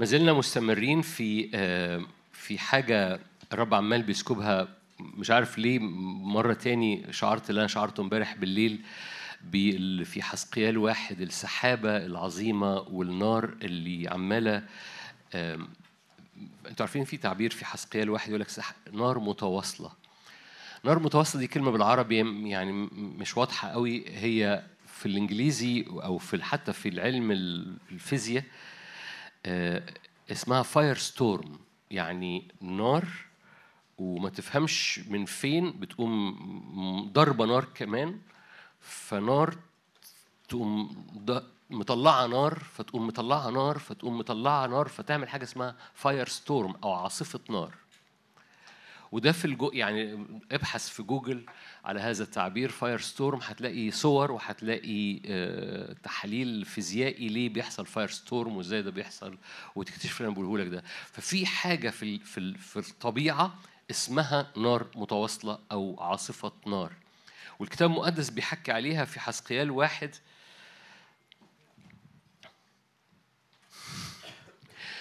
ما زلنا مستمرين في آه، في حاجة الرب عمال بيسكبها. مش عارف ليه مرة تاني شعرت اللي أنا شعرته امبارح بالليل بال- في حسقيال واحد السحابة العظيمة والنار اللي عمالة آم، أنتوا عارفين في تعبير في حسقيال واحد يقول لك نار متواصلة. نار متواصلة دي كلمة بالعربي يعني مش واضحة قوي. هي في الإنجليزي أو في حتى في العلم ال- الفيزياء آه، اسمها firestorm يعني نار وما تفهمش من فين بتقوم ضربة نار كمان فنار تقوم مطلعة نار فتقوم مطلعة نار فتقوم مطلعة نار فتعمل حاجة اسمها firestorm أو عاصفة نار. وده في الجو يعني ابحث في جوجل على هذا التعبير firestorm هتلاقي صور وهتلاقي آه، تحليل فيزيائي ليه بيحصل firestorm وإزاي ده بيحصل وتكتشف اللي أنا بقوله لك ده. ففي حاجة في في في الطبيعة اسمها نار متواصلة أو عاصفة نار. والكتاب المقدس بيحكي عليها في حسقيال واحد.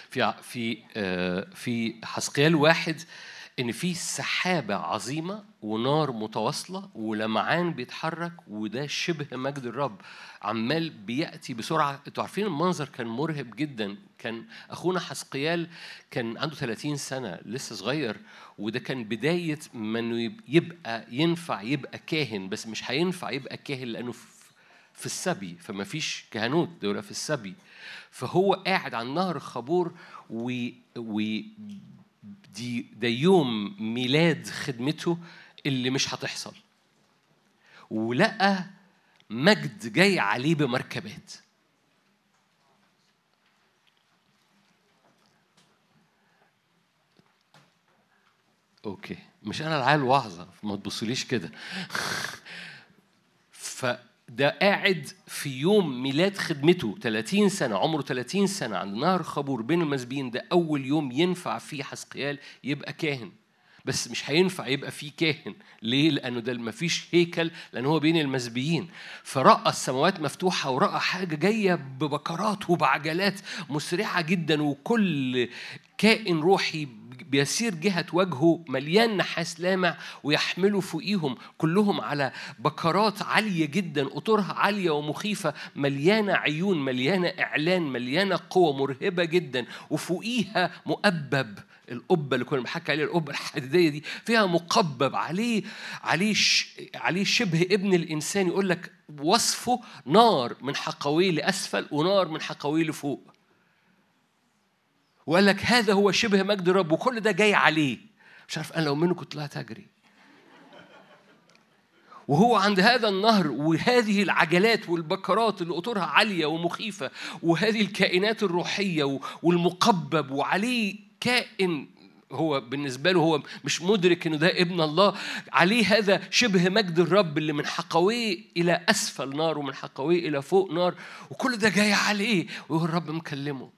في في آه، في حسقيال واحد إن في سحابة عظيمة ونار متواصلة ولمعان بيتحرك وده شبه مجد الرب عمال بيأتي بسرعة. أنتوا عارفين المنظر كان مرهب جدا. كان أخونا حسقيال كان عنده 30 سنة لسه صغير وده كان بداية ما إنه يب- يبقى ينفع يبقى كاهن بس مش هينفع يبقى كاهن لأنه في السبي فما فيش كهنوت دول في السبي. فهو قاعد على نهر خابور و, و دي ده يوم ميلاد خدمته اللي مش هتحصل. ولقى مجد جاي عليه بمركبات. أوكي مش أنا العيال وعظه ما تبصوليش كده. فده قاعد في يوم ميلاد خدمته 30 سنة عمره 30 سنة عند نهر خابور بين المسبيين ده أول يوم ينفع فيه حسقيال يبقى كاهن. بس مش هينفع يبقى فيه كاهن. ليه؟ لأنه ده مفيش هيكل لأن هو بين المسبيين. فرأى السماوات مفتوحة ورأى حاجة جاية ببكرات وبعجلات مسرعة جدا وكل كائن روحي بيسير جهة وجهه مليان نحاس لامع ويحملوا فوقيهم. كلهم على بكرات عالية جدا قطورها عالية ومخيفة مليانة عيون مليانة إعلان مليانة قوة مرهبة جدا. وفوقيها مؤبب القبة اللي كنا بنحكي عليها القبة الحديدية دي فيها مقبب عليه عليه. عليه شبه ابن الإنسان يقول لك وصفه نار من حقويه لأسفل ونار من حقويه لفوق وقال لك هذا هو شبه مجد الرب وكل ده جاي عليه مش عارف أنا لو منه كنت طلعت أجري وهو عند هذا النهر وهذه العجلات والبكرات اللي قطورها عالية ومخيفة وهذه الكائنات الروحية والمقبب وعليه كائن هو بالنسبة له هو مش مدرك إنه ده ابن الله عليه هذا شبه مجد الرب اللي من حقويه إلى أسفل نار ومن حقويه إلى فوق نار وكل ده جاي عليه وهو الرب مكلمه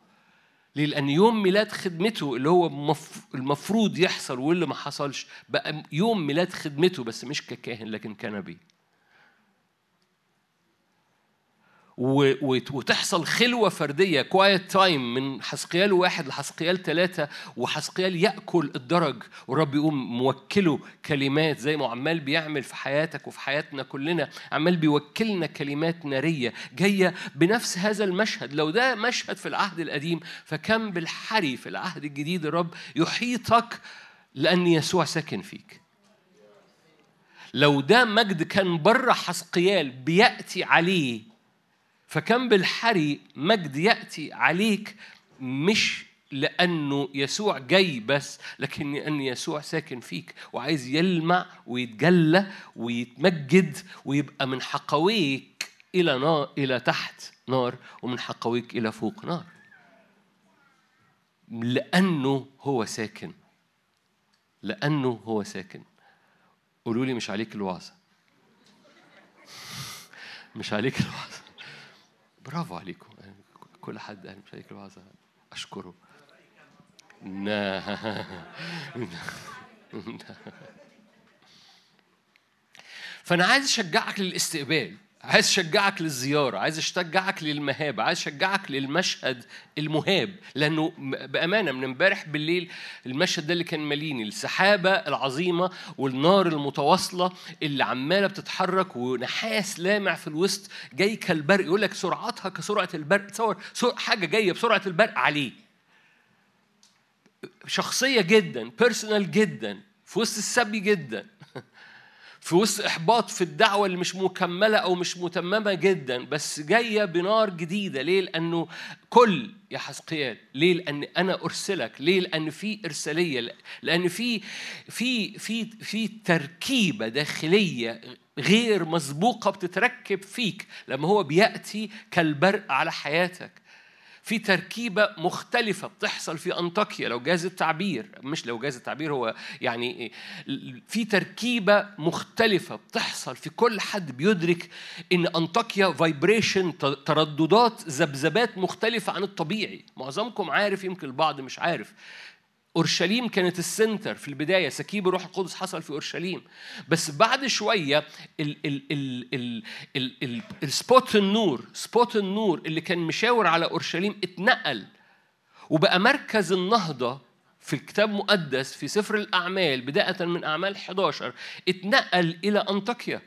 ليه؟ لأن يوم ميلاد خدمته اللي هو مف- المفروض يحصل واللي ما حصلش بقى يوم ميلاد خدمته بس مش ككاهن لكن كنبي. و- وت- وتحصل خلوة فردية quiet time من حسقيال واحد لحسقيال ثلاثة وحسقيال يأكل الدرج. والرب يقوم موكله كلمات زي ما عمال بيعمل في حياتك وفي حياتنا كلنا عمال بيوكلنا كلمات نارية جاية بنفس هذا المشهد. لو ده مشهد في العهد القديم فكم بالحري في العهد الجديد الرب يحيطك لأن يسوع ساكن فيك. لو ده مجد كان بره حسقيال بيأتي عليه فكم بالحري مجد يأتي عليك مش لأنه يسوع جاي بس لكن لأن يسوع ساكن فيك وعايز يلمع ويتجلى ويتمجد ويبقى من حقويك إلى نار إلى تحت نار ومن حقويك إلى فوق نار. لأنه هو ساكن. لأنه هو ساكن. قولوا لي مش عليك الوعظة. مش عليك الوعظة. برافو عليكم. كل حد قال مش عليك الوعظة. أشكره. نا- فأنا عايز أشجعك للاستقبال. عايز اشجعك للزيارة عايز اشجعك للمهابة عايز اشجعك للمشهد المهاب. لأنه بأمانة من امبارح بالليل المشهد ده اللي كان ماليني السحابة العظيمة والنار المتواصلة اللي عمالة بتتحرك ونحاس لامع في الوسط جاي كالبرق يقول لك سرعتها كسرعة البرق تصور حاجة جاية بسرعة البرق عليه. شخصية جدا بيرسونال جدا في وسط السبي جدا. في وسط إحباط في الدعوة اللي مش مكملة أو مش متممة جدا بس جاية بنار جديدة ليه؟ لأنه كل يا حسقيال ليه؟ لأن أنا أرسلك ليه؟ لأن في إرسالية لأن في في في في تركيبة داخلية غير مسبوقة بتتركب فيك لما هو بيأتي كالبرق على حياتك في تركيبة مختلفة بتحصل في أنطاكيا لو جاز التعبير مش لو جاز التعبير هو يعني في تركيبة مختلفة بتحصل في كل حد بيدرك إن أنطاكيا vibration ترددات ذبذبات مختلفة عن الطبيعي. معظمكم عارف يمكن البعض مش عارف. أورشليم كانت ال center في البداية. سكيب الروح القدس حصل في أورشليم. بس بعد شوية ال ال ال ال ال ال السبوت النور سبوت النور اللي كان مشاور على أورشليم اتنقل. وبقى مركز النهضة في الكتاب المقدس في سفر الأعمال بداية من أعمال 11 اتنقل إلى أنطاكيا.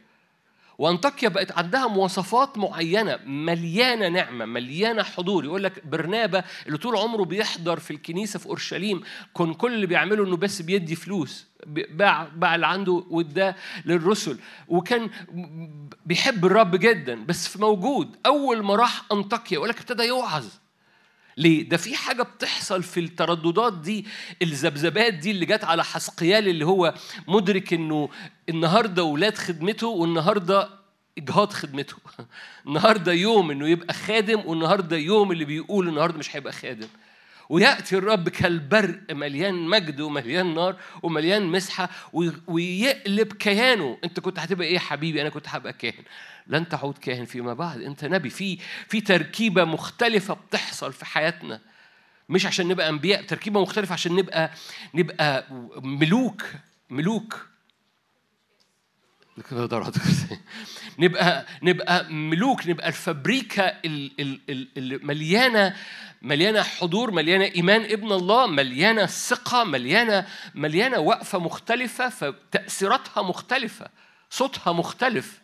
وانطاكيا بقت عندها مواصفات معينة مليانة نعمة مليانة حضور. يقول لك برنابا اللي طول عمره بيحضر في الكنيسة في أورشليم كان كل اللي بيعمله إنه بس بيدي فلوس باع باع اللي عنده واداه للرسل. وكان بيحب الرب جدا بس في موجود. أول ما راح أنطاكيا يقول لك ابتدى يوعظ. ليه؟ ده في حاجة بتحصل في الترددات دي الذبذبات دي اللي جت على حسقيال اللي هو مدرك إنه النهارده ولاد خدمته والنهاردة إجهاض خدمته. النهارده يوم إنه يبقى خادم والنهاردة يوم اللي بيقول النهارده مش هيبقى خادم. ويأتي الرب كالبرق مليان مجد ومليان نار ومليان مسحة ويقلب كيانه. انت كنت هتبقى إيه يا حبيبي؟ أنا كنت هبقى كاهن. لن تعود كاهن فيما بعد. انت نبي. في في تركيبة مختلفة بتحصل في حياتنا. مش عشان نبقى أنبياء تركيبة مختلفة عشان نبقى نبقى ملوك ملوك. نبقى نبقى ملوك نبقى الفابريكا المليانه مليانه حضور مليانة إيمان ابن الله مليانة ثقة مليانه مليانة وقفة مختلفة فتأثيراتها مختلفة صوتها مختلف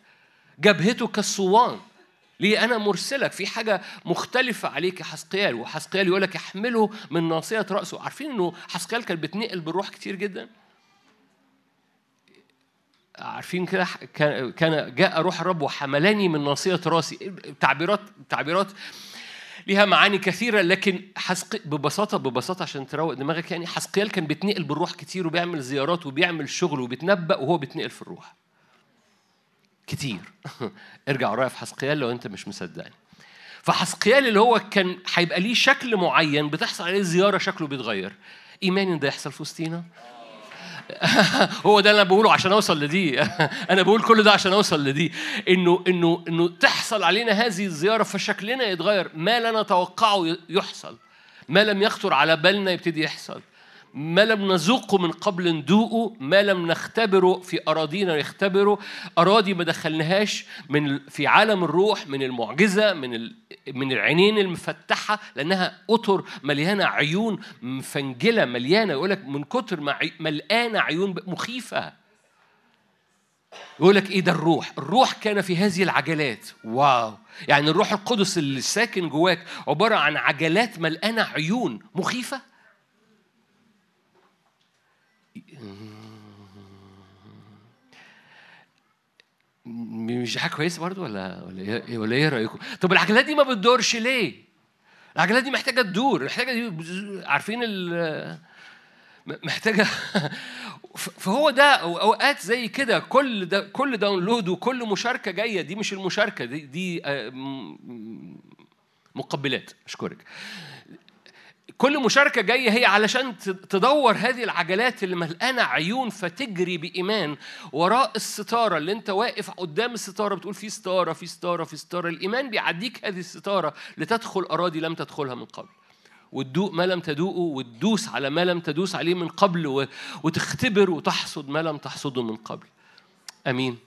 جبهته كالصوان. ليه؟ أنا مرسلك. في حاجة مختلفة عليك يا حسقيال وحسقيال يقول لك احمله من ناصية رأسه. عارفين إنه حسقيال كان بيتنقل بالروح كتير جدا؟ عارفين كده كان جاء روح الرب وحملني من ناصية راسي. تعبيرات تعبيرات ليها معاني كثيرة لكن حسق ببساطة ببساطة عشان تروق دماغك يعني حسقيال كان بيتنقل بالروح كتير وبيعمل زيارات وبيعمل شغل وبيتنبأ وهو بيتنقل في الروح. كتير. ارجع ورايا في حسقيال لو انت مش مصدقني. فحسقيال اللي هو كان هيبقى ليه شكل معين بتحصل عليه زيارة شكله بيتغير. ايماني إن ده يحصل في وسطينا؟ هو ده اللي أنا بقوله عشان أوصل لدي. أنا بقول كل ده عشان أوصل لدي. إنه إنه إنه تحصل علينا هذه الزيارة فشكلنا يتغير. ما لا نتوقعه يحصل. ما لم يخطر على بالنا يبتدي يحصل. ما لم نذوقه من قبل ندوقه ما لم نختبره في أراضينا نختبره. أراضي ما دخلناهاش من في عالم الروح من المعجزة من من العينين المفتحة لأنها أطر مليانة عيون مفنجلة مليانة يقول لك من كتر ما ملقانة عيون مخيفة. يقول لك إيه ده الروح؟ الروح كان في هذه العجلات. واو! يعني الروح القدس اللي ساكن جواك عبارة عن عجلات ملقانة عيون مخيفة؟ مش حاجة كويسة برضو ولا ولا إيه ولا إيه رأيكم؟ طب العجلات دي ما بتدورش ليه؟ العجلات دي محتاجة تدور، محتاجة عارفين ال محتاجة فهو ده أوقات زي كده كل ده كل داونلود وكل مشاركة جاية دي مش المشاركة دي دي آه، مقبلات أشكرك كل مشاركة جاية هي علشان تدور هذه العجلات اللي ملقانة عيون فتجري بإيمان وراء الستارة اللي أنت واقف قدام الستارة بتقول في ستارة في ستارة في ستارة. الإيمان بيعديك هذه الستارة لتدخل أراضي لم تدخلها من قبل. وتدوق ما لم تدوقه وتدوس على ما لم تدوس عليه من قبل وتختبر وتحصد ما لم تحصده من قبل. أمين.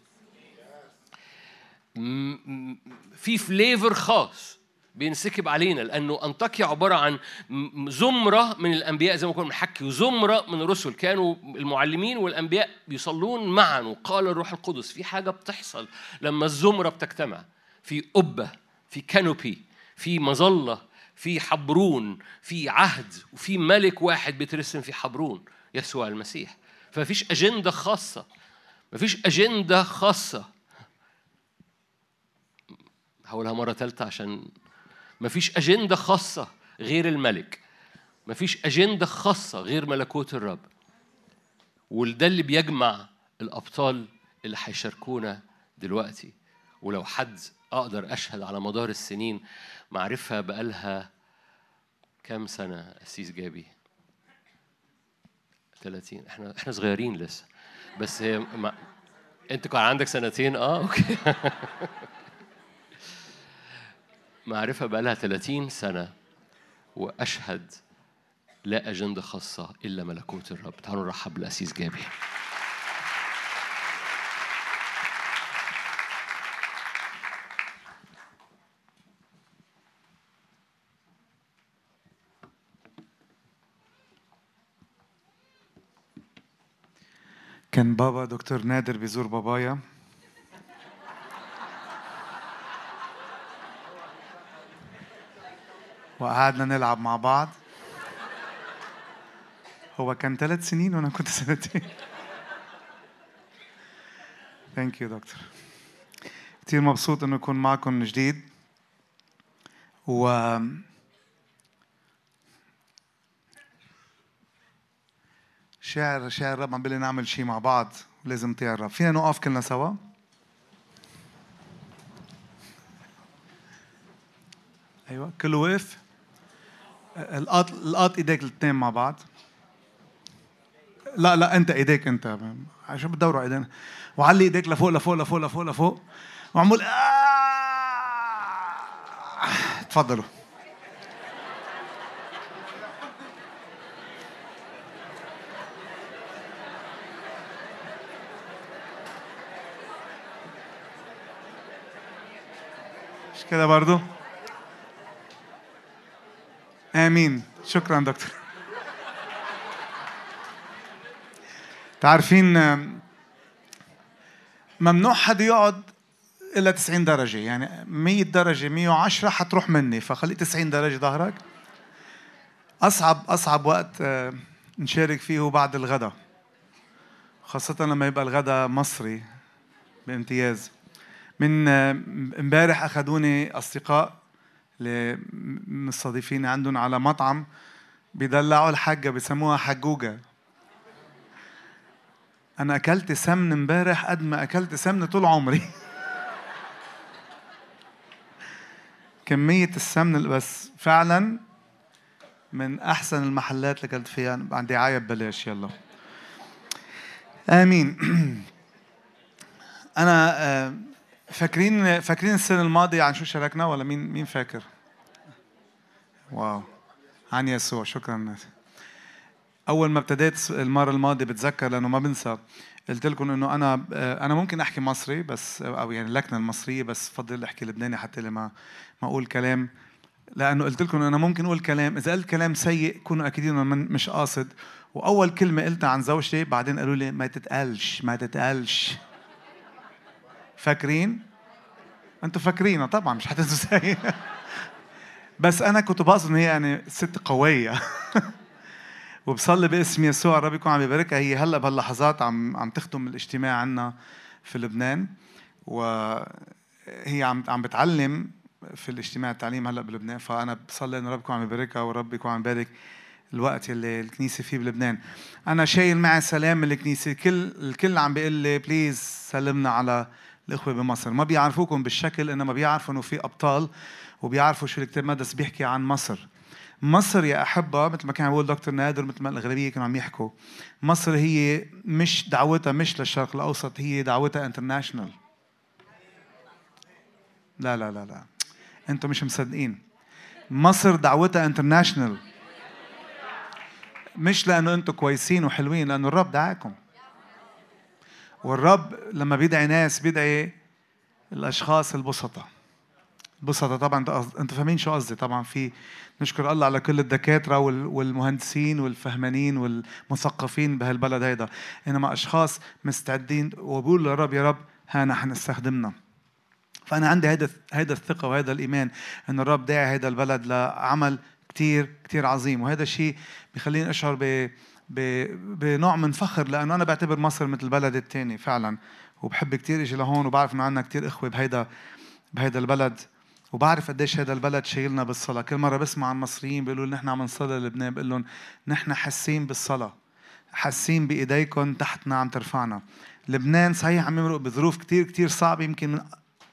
في فليفر خاص. بينسكب علينا لأنه انطاكيا عبارة عن زمرة من الأنبياء زي ما كنا بنحكي وزمرة من الرسل كانوا المعلمين والأنبياء بيصلون معا وقال الروح القدس في حاجة بتحصل لما الزمرة بتجتمع في قبة في كانوبي في مظلة في حبرون في عهد وفي ملك واحد بيترسم في حبرون يسوع المسيح. فمفيش أجندة خاصة مفيش أجندة خاصة. هقولها مرة ثالثه عشان مفيش أجندة خاصة غير الملك. مفيش أجندة خاصة غير ملكوت الرب. وده اللي بيجمع الأبطال اللي هيشاركونا دلوقتي. ولو حد أقدر أشهد على مدار السنين معرفة بقالها كام سنة أسيس جابي؟ 30 إحنا إحنا صغيرين لسه. بس هي ما... أنت كان عندك سنتين؟ آه أوكي. معرفة بقى لها 30 سنة وأشهد لا أجندة خاصة إلا ملكوت الرب. تعالوا نرحب بالأسيس جابي كان بابا دكتور نادر بيزور بابايا. وقعدنا نلعب مع بعض. هو كان ثلاث سنين وأنا كنت سنتين. ثانك يو دكتور كثير مبسوط إنه اكون معكم من جديد. و شاعر شاعر رب عم بيقول نعمل شيء مع بعض. نطيع الرب فينا نقف كلنا سوا؟ أيوه. كله وقف القط القط إيديك الاثنين مع بعض. لا لا أنت إيديك أنت. عشان بتدوروا إيدينا. وعلي إيديك لفوق لفوق لفوق لفوق لفوق. وعمول آه. تفضلوا كده برضو؟ آمين. شكرا دكتور. تعرفين ممنوع حد يقعد إلا 90 درجة. يعني 100 درجة 110 حتروح مني فخلي 90 درجة ظهرك. أصعب أصعب وقت آه، نشارك فيه هو بعد الغداء خاصة لما يبقى الغداء مصري بامتياز. من آه، امبارح أخذوني أصدقاء المستضيفين عندهم على مطعم بيدلعوا الحاجة بيسموها حجوجة. أنا أكلت سمن امبارح قد ما أكلت سمن طول عمري. كمية السمن بس فعلا من أحسن المحلات اللي أكلت فيها. عندي عاية ببلاش يلا. آمين. أنا آه، فاكرين فاكرين السنة الماضية عن شو شاركنا ولا مين مين فاكر؟ واو. عن يسوع شكرا. أول ما ابتديت المرة الماضية بتذكر لأنه ما بنسى. قلت لكم إنه أنا أنا ممكن أحكي مصري بس أو يعني اللكنة المصرية بس فضل أحكي لبناني حتى لما ما أقول كلام. لأنه قلت لكم أنا ممكن أقول كلام. إذا قلت كلام سيء كونوا أكيدين إنه مش قاصد. وأول كلمة قلتها عن زوجتي بعدين قالوا لي ما تتقالش ما تتقالش. فاكرين؟ أنتوا فاكرينها طبعا مش حتنسوا زي بس أنا كنت بقصد إن هي يعني ست قوية. وبصلي باسم يسوع الرب يكون عم يباركها. هي هلأ بهاللحظات عم عم تختم الاجتماع عنا في لبنان. وهي عم عم بتعلم في الاجتماع التعليم هلأ بلبنان. فأنا بصلي إن يكون عم يباركها والرب يكون عم يبارك الوقت اللي الكنيسة فيه بلبنان. أنا شايل معي سلام من الكنيسة. الكل الكل عم بيقول لي please سلمنا على الإخوة بمصر. ما بيعرفوكم بالشكل انما بيعرفوا إنه في أبطال وبيعرفوا شو الكتاب المقدس بيحكي عن مصر. مصر يا أحبة مثل ما كان يقول دكتور نادر مثل ما الأغلبية كانوا عم يحكوا مصر هي مش دعوتها مش للشرق الأوسط هي دعوتها international لا لا لا لا. أنتم مش مصدقين. مصر دعوتها انترناشونال مش لأنه أنتم كويسين وحلوين لأنه الرب دعاكم. والرب لما بيدعي ناس بيدعي الأشخاص البسطة. البسطة طبعا أنتوا فاهمين شو قصدي؟ طبعا في نشكر الله على كل الدكاترة والمهندسين والفهمانين والمثقفين بهالبلد هيدا. إنما أشخاص مستعدين وبقولوا يا رب يا رب ها نحن استخدمنا. فأنا عندي هيدا هيدا الثقة وهيدا الإيمان إن الرب داعي هيدا البلد لعمل كتير كتير عظيم. وهذا الشيء بخليني أشعر ب بنوع من فخر لأنه أنا بعتبر مصر مثل البلد الثاني فعلا. وبحب كتير أجي لهون وبعرف إنه عندنا كتير إخوة بهيدا بهيدا البلد. وبعرف قديش هذا البلد شايلنا بالصلاة. كل مرة بسمع عن مصريين بيقولوا نحن عم نصلي لبنان بقول لهم نحن حاسين بالصلاة حاسين بإيديكم تحتنا عم ترفعنا. لبنان صحيح عم يمرق بظروف كتير كتير صعبة يمكن من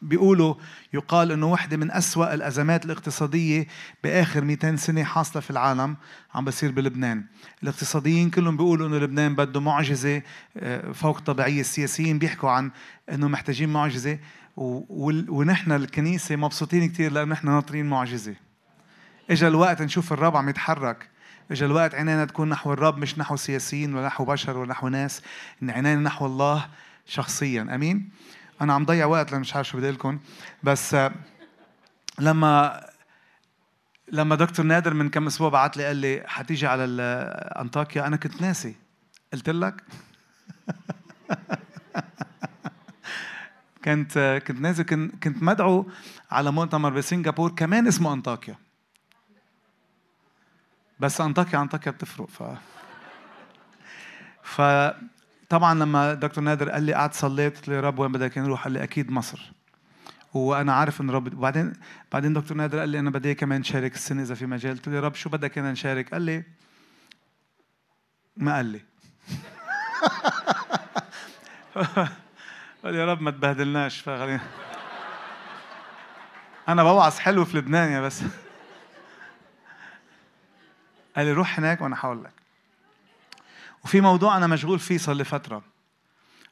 بيقولوا يقال إنه واحدة من أسوأ الأزمات الاقتصادية بآخر 200 سنة حاصلة في العالم عم بصير بلبنان. الاقتصاديين كلهم بيقولوا إنه لبنان بده معجزة آه، فوق طبيعية السياسيين بيحكوا عن إنه محتاجين معجزة ونحن الكنيسة مبسوطين كثير لأنه نحن ناطرين معجزة. اجى الوقت نشوف الرب عم يتحرك. اجى الوقت عينينا تكون نحو الرب مش نحو سياسيين ولا نحو بشر ولا نحو ناس ان عينينا نحو الله شخصيا. آمين؟ أنا عم ضيع وقت لأن مش عارف شو بدي لكم. بس لما لما دكتور نادر من كم أسبوع بعت لي قال لي حتيجي على أنطاكيا. أنا كنت ناسي. قلت لك؟ كنت كنت نازل كنت مدعو على مؤتمر بسنغافور كمان اسمه أنطاكيا. بس أنطاكيا أنطاكيا بتفرق ف فطبعا لما دكتور نادر قال لي قعدت صليت قلت له يا رب وين بدك نروح؟ قال لي أكيد مصر. وأنا عارف إن رب وبعدين بعدين دكتور نادر قال لي أنا بدي كمان شارك السنة إذا في مجال. قلت له يا رب شو بدك أنا نشارك؟ قال لي ما قال لي قال يا رب ما تبهدلناش فخلينا. أنا بوعظ حلو في لبنان يا بس. قال لي روح هناك وأنا حاول لك. وفي موضوع أنا مشغول فيه صار لي فترة.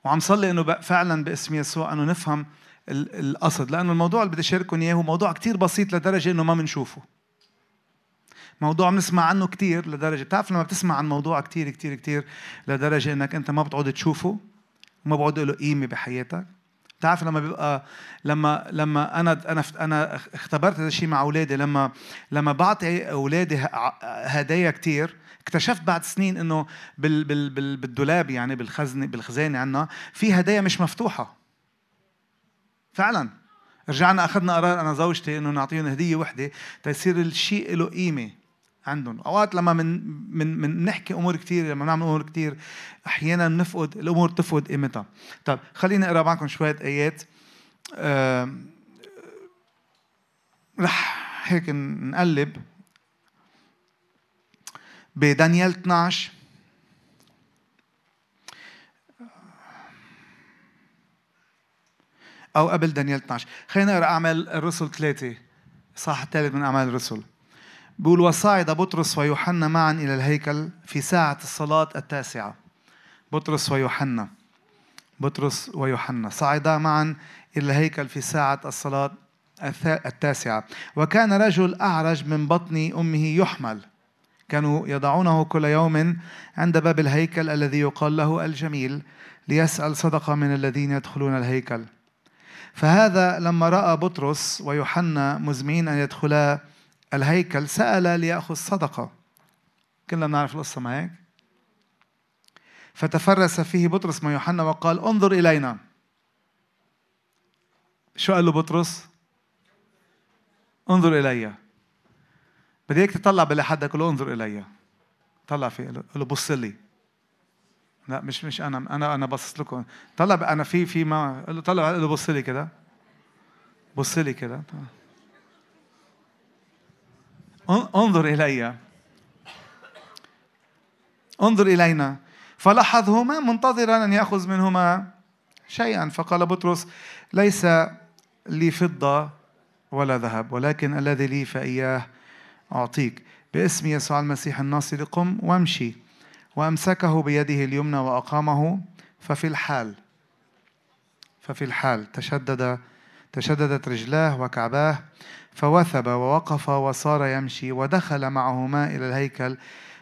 وعم صلي إنه فعلا باسم يسوع أنه نفهم القصد لأنه الموضوع اللي بدي أشارككم إياه هو موضوع كتير بسيط لدرجة إنه ما بنشوفه موضوع بنسمع عنه كتير لدرجة بتعرف لما بتسمع عن موضوع كتير كتير كتير لدرجة إنك أنت ما بتقعد تشوفه وما بقعد له قيمة بحياتك. بتعرف لما بيبقى لما لما أنا أنا أنا اختبرت هذا الشيء مع أولادي لما لما بعطي أولادي هدايا كثير اكتشفت بعد سنين إنه بال بال بال بالدولاب يعني بالخزنه بالخزانة عندنا في هدايا مش مفتوحة. فعلا. رجعنا أخذنا قرار أنا زوجتي إنه نعطيهم هدية وحدة تيصير الشيء له قيمة عندهم. أوقات لما من من من نحكي أمور كثير لما نعمل أمور كثير أحيانا نفقد الأمور تفقد قيمتها. طيب خليني أقرأ معكم شوية آيات. آه رح هيك نقلب. بدانيال 12 أو قبل دانيال 12 خلينا نقرأ أعمال الرسل ثلاثة. صح الثالث من أعمال الرسل. بيقول وصعد بطرس ويوحنا معا إلى الهيكل في ساعة الصلاة التاسعة. بطرس ويوحنا. بطرس ويوحنا. صعدا معا إلى الهيكل في ساعة الصلاة التاسعة. وكان رجل أعرج من بطن أمه يحمل. كانوا يضعونه كل يوم عند باب الهيكل الذي يقال له الجميل ليسأل صدقة من الذين يدخلون الهيكل. فهذا لما رأى بطرس ويوحنا مزمعين أن يدخلا الهيكل سأل ليأخذ صدقة كلنا بنعرف القصة هيك فتفرس فيه بطرس مع يوحنا وقال انظر إلينا. شو قال له بطرس؟ انظر إلي. بدي إياك تطلع قل له انظر إلي. طلع فيه قال له بص لي. لا مش مش أنا أنا أنا باصص لكم. طلع أنا في في ما له طلع له بص لي كده. بص لي كده. انظر إلي. انظر إلينا. فلاحظهما منتظرا أن يأخذ منهما شيئا. فقال بطرس ليس لي فضة ولا ذهب ولكن الذي لي فإياه. أعطيك. باسم يسوع المسيح الناصر قم وامشي. وأمسكه بيده اليمنى وأقامه. ففي الحال ففي الحال تشدد تشددت رجلاه وكعباه. فوثب ووقف وصار يمشي. ودخل معهما إلى الهيكل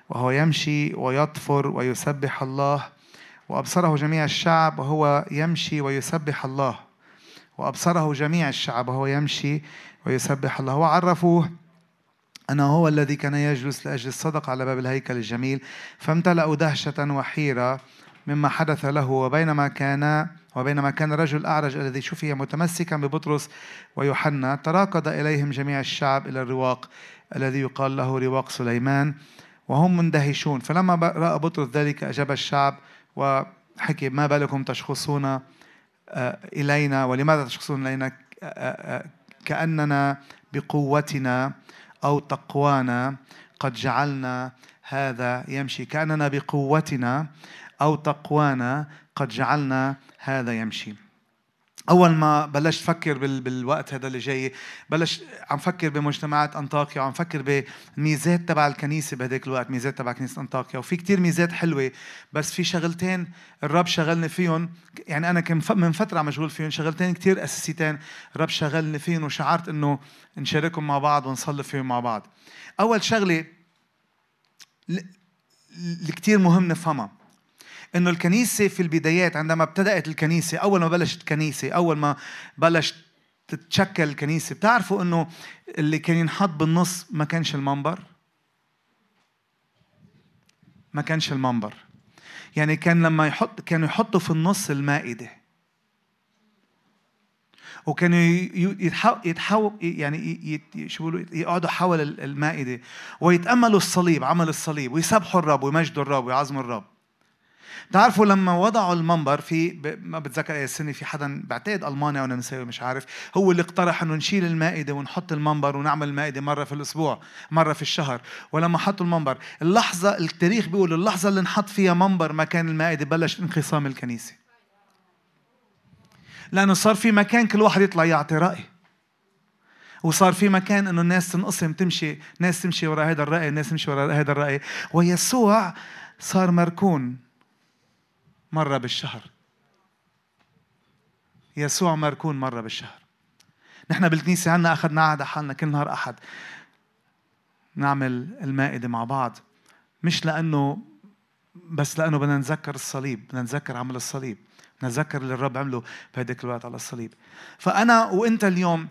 وهو يمشي ويطفر ويسبح الله. وأبصره جميع الشعب وهو يمشي ويسبح الله. وأبصره جميع الشعب وهو يمشي ويسبح الله. وعرفوه أنه هو الذي كان يجلس لأجل الصدق على باب الهيكل الجميل فامتلأوا دهشة وحيرة مما حدث له وبينما كان وبينما كان الرجل الأعرج الذي شفي متمسكا ببطرس ويوحنا تراكض إليهم جميع الشعب إلى الرواق الذي يقال له رواق سليمان وهم مندهشون. فلما رأى بطرس ذلك أجاب الشعب وحكي ما بالكم تشخصون آه، إلينا؟ ولماذا تشخصون إلينا؟ آه، آه، كأننا بقوتنا. أو تقوانا قد جعلنا هذا يمشي. كأننا بقوتنا أو تقوانا قد جعلنا هذا يمشي. أول ما بلشت أفكر بالوقت هذا اللي جاي بلش عم فكر بمجتمعات أنطاكيا وعم فكر بميزات تبع الكنيسة بهداك الوقت ميزات تبع كنيسة أنطاكيا. وفي كتير ميزات حلوة بس في شغلتين الرب شغلني فيهم يعني أنا كان من فترة مشغول فيهم شغلتين كتير أساسيتين الرب شغلني فيهم وشعرت إنه نشاركهم مع بعض ونصلي فيهم مع بعض. أول شغلة اللي كتير مهم نفهمها. إنه الكنيسة في البدايات عندما ابتدأت الكنيسة أول ما بلشت الكنيسه أول ما بلشت تتشكل الكنيسة بتعرفوا إنه اللي كان ينحط بالنص ما كانش المنبر؟ ما كانش المنبر. يعني كان لما يحط كانوا يحطوا في النص المائدة. وكانوا يتحو يعني شو بيقولوا؟ يقعدوا حول المائدة. ويتأملوا الصليب عمل الصليب ويسبحوا الرب ويمجدوا الرب ويعظموا الرب. بتعرفوا لما وضعوا المنبر في ما بتذكر اي سنه في حدا بعتقد المانيا أو نمساوي مش عارف. هو اللي اقترح إنه نشيل المائدة ونحط المنبر ونعمل المائده مرة في الأسبوع مرة في الشهر. ولما حطوا المنبر اللحظة التاريخ بيقول اللحظة اللي انحط فيها منبر مكان المائدة بلش انقسام الكنيسة. لأنه صار في مكان كل واحد يطلع يعطي رأي. وصار في مكان إنه الناس تنقسم تمشي ناس تمشي وراء هذا الرأي ناس تمشي وراء هذا الرأي. ويسوع صار مركون. مرة بالشهر. يسوع مركون مرة بالشهر. نحن بالكنيسة عنا أخذنا عهد حالنا كل نهار أحد. نعمل المائدة مع بعض. مش لأنه بس لأنه بدنا نتذكر الصليب بدنا نتذكر عمل الصليب. نتذكر اللي الرب عمله بهديك الوقت على الصليب. فأنا وأنت اليوم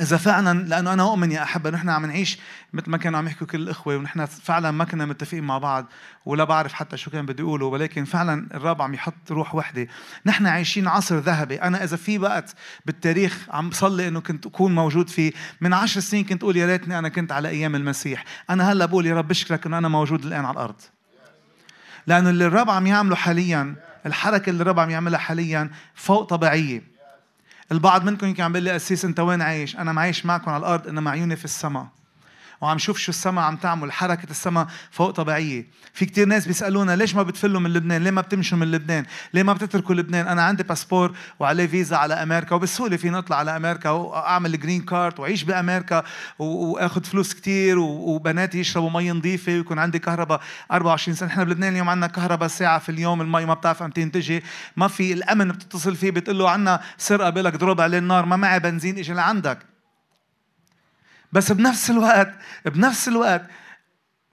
إذا فعلا لأنه أنا أؤمن يا أحبة نحن عم نعيش مثل ما كانوا عم يحكوا كل الإخوة ونحن فعلا ما كنا متفقين مع بعض ولا بعرف حتى شو كان بده يقولوا ولكن فعلا الرب عم يحط روح وحدة. نحن عايشين عصر ذهبي. أنا إذا في وقت بالتاريخ عم بصلي إنه كنت أكون موجود فيه من عشر سنين كنت أقول يا ريتني أنا كنت على أيام المسيح. أنا هلأ بقول يا رب بشكرك إنه أنا موجود الآن على الأرض. لأنه اللي الرب عم يعمله حاليا الحركة اللي الرب عم يعملها حاليا فوق طبيعية. البعض منكم يمكن عم بيقول لي أسيس أنت وين عايش؟ أنا معيش معكم على الأرض إنما عيوني في السماء وعم شوف شو السماء عم تعمل حركة السماء فوق طبيعية. في كتير ناس بيسألونا ليش ما بتفلوا من لبنان؟ ليه ما بتمشوا من لبنان؟ ليه ما بتتركوا لبنان؟ أنا عندي باسبور وعليه فيزا على أمريكا وبسهولة فيني أطلع على أمريكا وأعمل green card وأعيش بأمريكا وآخذ فلوس كتير وبناتي يشربوا مي نظيفة ويكون عندي كهرباء 24 سنة. نحن بلبنان اليوم عندنا كهرباء ساعة في اليوم المي ما بتعرف أمتين تجي ما في الأمن بتتصل فيه بتقول له عنا سرقة بيقول لك ضرب عليه النار ما معي بنزين إجي لعندك. بس بنفس الوقت بنفس الوقت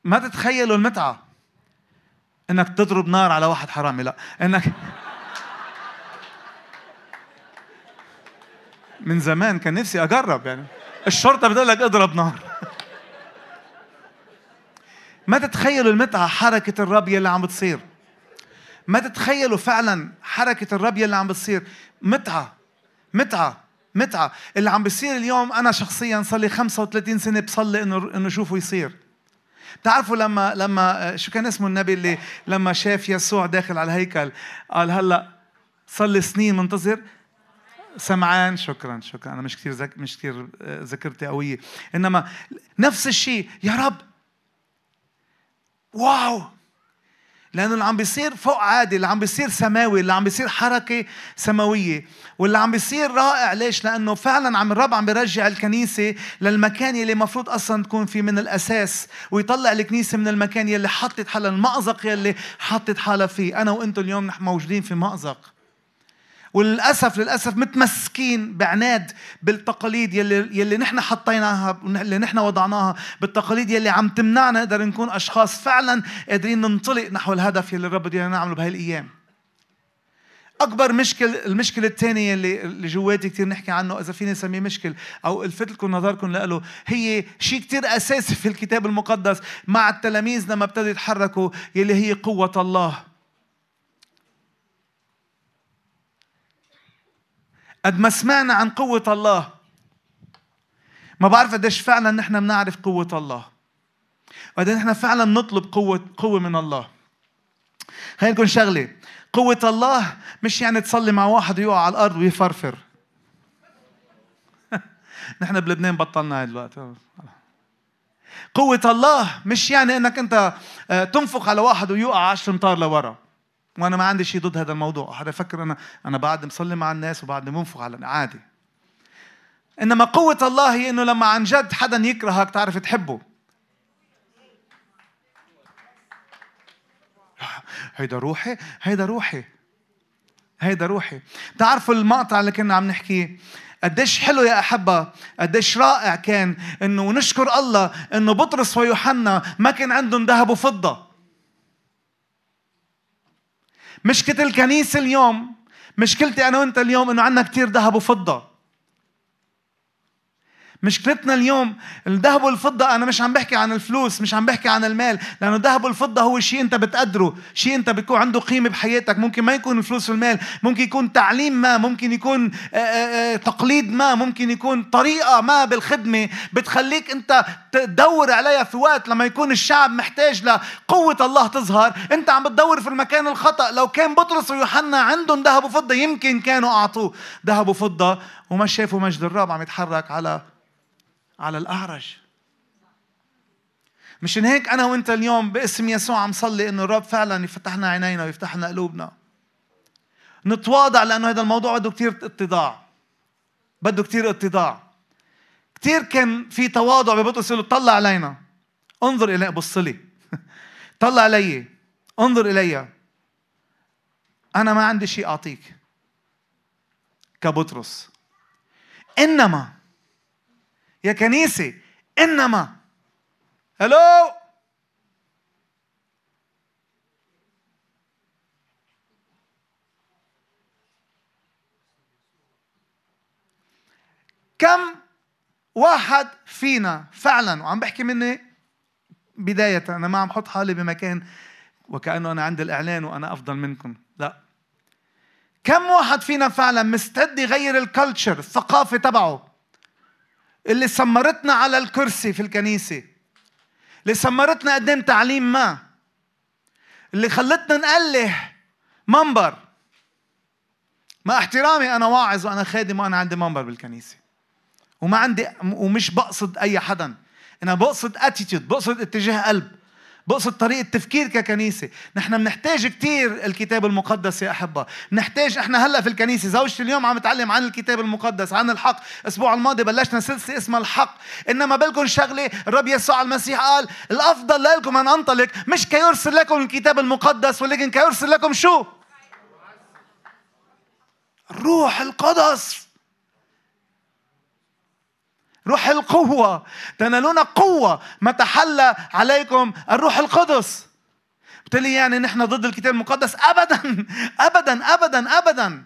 ما تتخيلوا المتعة. إنك تضرب نار على واحد حرامي لا. إنك من زمان كان نفسي أجرب يعني. الشرطة بتقول لك اضرب نار. ما تتخيلوا المتعة حركة الرب يلي عم بتصير. ما تتخيلوا فعلا حركة الرب يلي عم بتصير. متعة متعة. متعة. اللي عم بيصير اليوم أنا شخصيا صار لي 35 سنة بصلي إنه إنه شوفه يصير. بتعرفوا لما لما شو كان اسمه النبي اللي لما شاف يسوع داخل على الهيكل؟ قال هلأ صار لي سنين منتظر. سمعان. شكرا شكرا. أنا مش كثير ذك مش كثير آه، ذاكرتي قوية. إنما نفس الشيء يا رب! واو! لأنه اللي عم بيصير فوق عادي اللي عم بيصير سماوي اللي عم بيصير حركة سماوية. واللي عم بيصير رائع ليش؟ لأنه فعلا عم الرب عم بيرجع الكنيسة للمكان يلي المفروض أصلا تكون فيه من الأساس ويطلع الكنيسة من المكان يلي حطت حالها المأزق يلي حطت حالها فيه. أنا وأنتم اليوم موجودين في مأزق. وللأسف للأسف متمسكين بعناد بالتقاليد يلي يلي نحن حطيناها اللي نحن وضعناها بالتقاليد يلي عم تمنعنا نقدر نكون أشخاص فعلا قادرين ننطلق نحو الهدف يلي الرب بده نعمله بهاي الأيام. أكبر مشكل المشكلة الثانية اللي اللي جواتي كثير نحكي عنه إذا فيني أسميه مشكل أو الفت لكم نظركم له هي شيء كثير أساسي في الكتاب المقدس مع التلاميذ لما ابتدوا يتحركوا يلي هي قوة الله. قد ما سمعنا عن قوة الله. ما بعرف قديش فعلا نحن بنعرف قوة الله. وقد نحن فعلا نطلب قوة قوة من الله. خلينا نكون شغلة. قوة الله مش يعني تصلي مع واحد ويقع على الأرض ويفرفر. نحن بلبنان بطلنا هاي الوقت. قوة الله مش يعني إنك أنت آه، تنفق على واحد ويوقع 10 امتار لورا. وأنا ما عندي شيء ضد هذا الموضوع. حدا يفكر أنا أنا بعد مصلي مع الناس وبعد منفق على عادي. إنما قوة الله هي إنه لما عن جد حدا يكرهك تعرف تحبه. هيدا روحي هيدا روحي هيدا روحي. بتعرفوا المقطع اللي كنا عم نحكيه قديش حلو يا أحبة قديش رائع كان إنه نشكر الله إنه بطرس ويوحنا ما كان عندهم ذهب وفضة. مشكلة الكنيسة اليوم مشكلتي أنا وأنت اليوم إنه عندنا كتير ذهب وفضة. مشكلتنا اليوم الذهب والفضة أنا مش عم بحكي عن الفلوس مش عم بحكي عن المال لأنه الذهب والفضة هو شيء أنت بتقدره شيء أنت بيكون عنده قيمة بحياتك ممكن ما يكون الفلوس والمال ممكن يكون تعليم ما ممكن يكون آه، آه، آه، تقليد ما ممكن يكون طريقة ما بالخدمة بتخليك أنت تدور عليها في وقت لما يكون الشعب محتاج لقوة الله تظهر. أنت عم بتدور في المكان الخطأ لو كان بطرس ويوحنا عندهم ذهب وفضة يمكن كانوا أعطوه. ذهب وفضة وما شافوا مجد الرب عم يتحرك على على الأعرج. مشان هيك أنا وأنت اليوم باسم يسوع عم صلي إنه الرب فعلا يفتح لنا عينينا ويفتح لنا قلوبنا. نتواضع لأنه هذا الموضوع بده كثير اتضاع بده كثير اتضاع كثير كان في تواضع ببطرس له طلع علينا. انظر إلي بص لي طلع علي. انظر إلي. أنا ما عندي شيء أعطيك. كبطرس. إنما يا كنيسة إنما. هلو كم واحد فينا فعلا وعم بحكي مني بداية أنا ما عم حط حالي بمكان وكأنه أنا عندي الإعلان وأنا أفضل منكم. لا. كم واحد فينا فعلا مستعد يغير الكالتشر الثقافة تبعه؟ اللي سمرتنا على الكرسي في الكنيسة. اللي سمرتنا قدام تعليم ما. اللي خلتنا نأله منبر. مع احترامي أنا واعظ وأنا خادم وأنا عندي منبر بالكنيسة. وما عندي ومش بقصد أي حدا أنا بقصد attitude بقصد اتجاه قلب. بقصد طريقة تفكير ككنيسة. نحن بنحتاج كتير الكتاب المقدس يا أحبة. بنحتاج إحنا هلأ في الكنيسة زوجتي اليوم عم تعلم عن الكتاب المقدس عن الحق. الأسبوع الماضي بلشنا سلسلة اسمها الحق. إنما بالكم شغلة الرب يسوع المسيح قال الأفضل لكم أن أنطلق مش كيرسل لكم الكتاب المقدس ولكن كيرسل لكم شو؟ الروح القدس. روح القوة. تنالون قوة. ما تحلى عليكم الروح القدس. بتقولي يعني نحن ضد الكتاب المقدس أبدا. أبدا أبدا أبدا.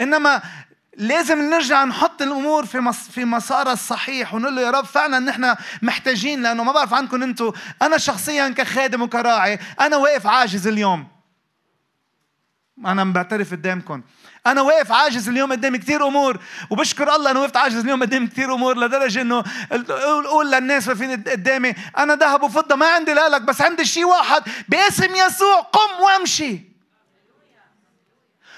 إنما لازم نرجع نحط الأمور في في مسارها الصحيح ونقول له يا رب فعلا نحن محتاجين لأنه ما بعرف عنكم أنتم أنا شخصيا كخادم وكراعي أنا واقف عاجز اليوم. أنا بعترف قدامكم. أنا واقف عاجز اليوم قدام كثير أمور وبشكر الله أنا وقفت عاجز اليوم قدام كثير أمور لدرجة إنه أقول للناس واقفين قدامي أنا ذهب وفضة ما عندي لك بس عندي شيء واحد باسم يسوع قم وامشي.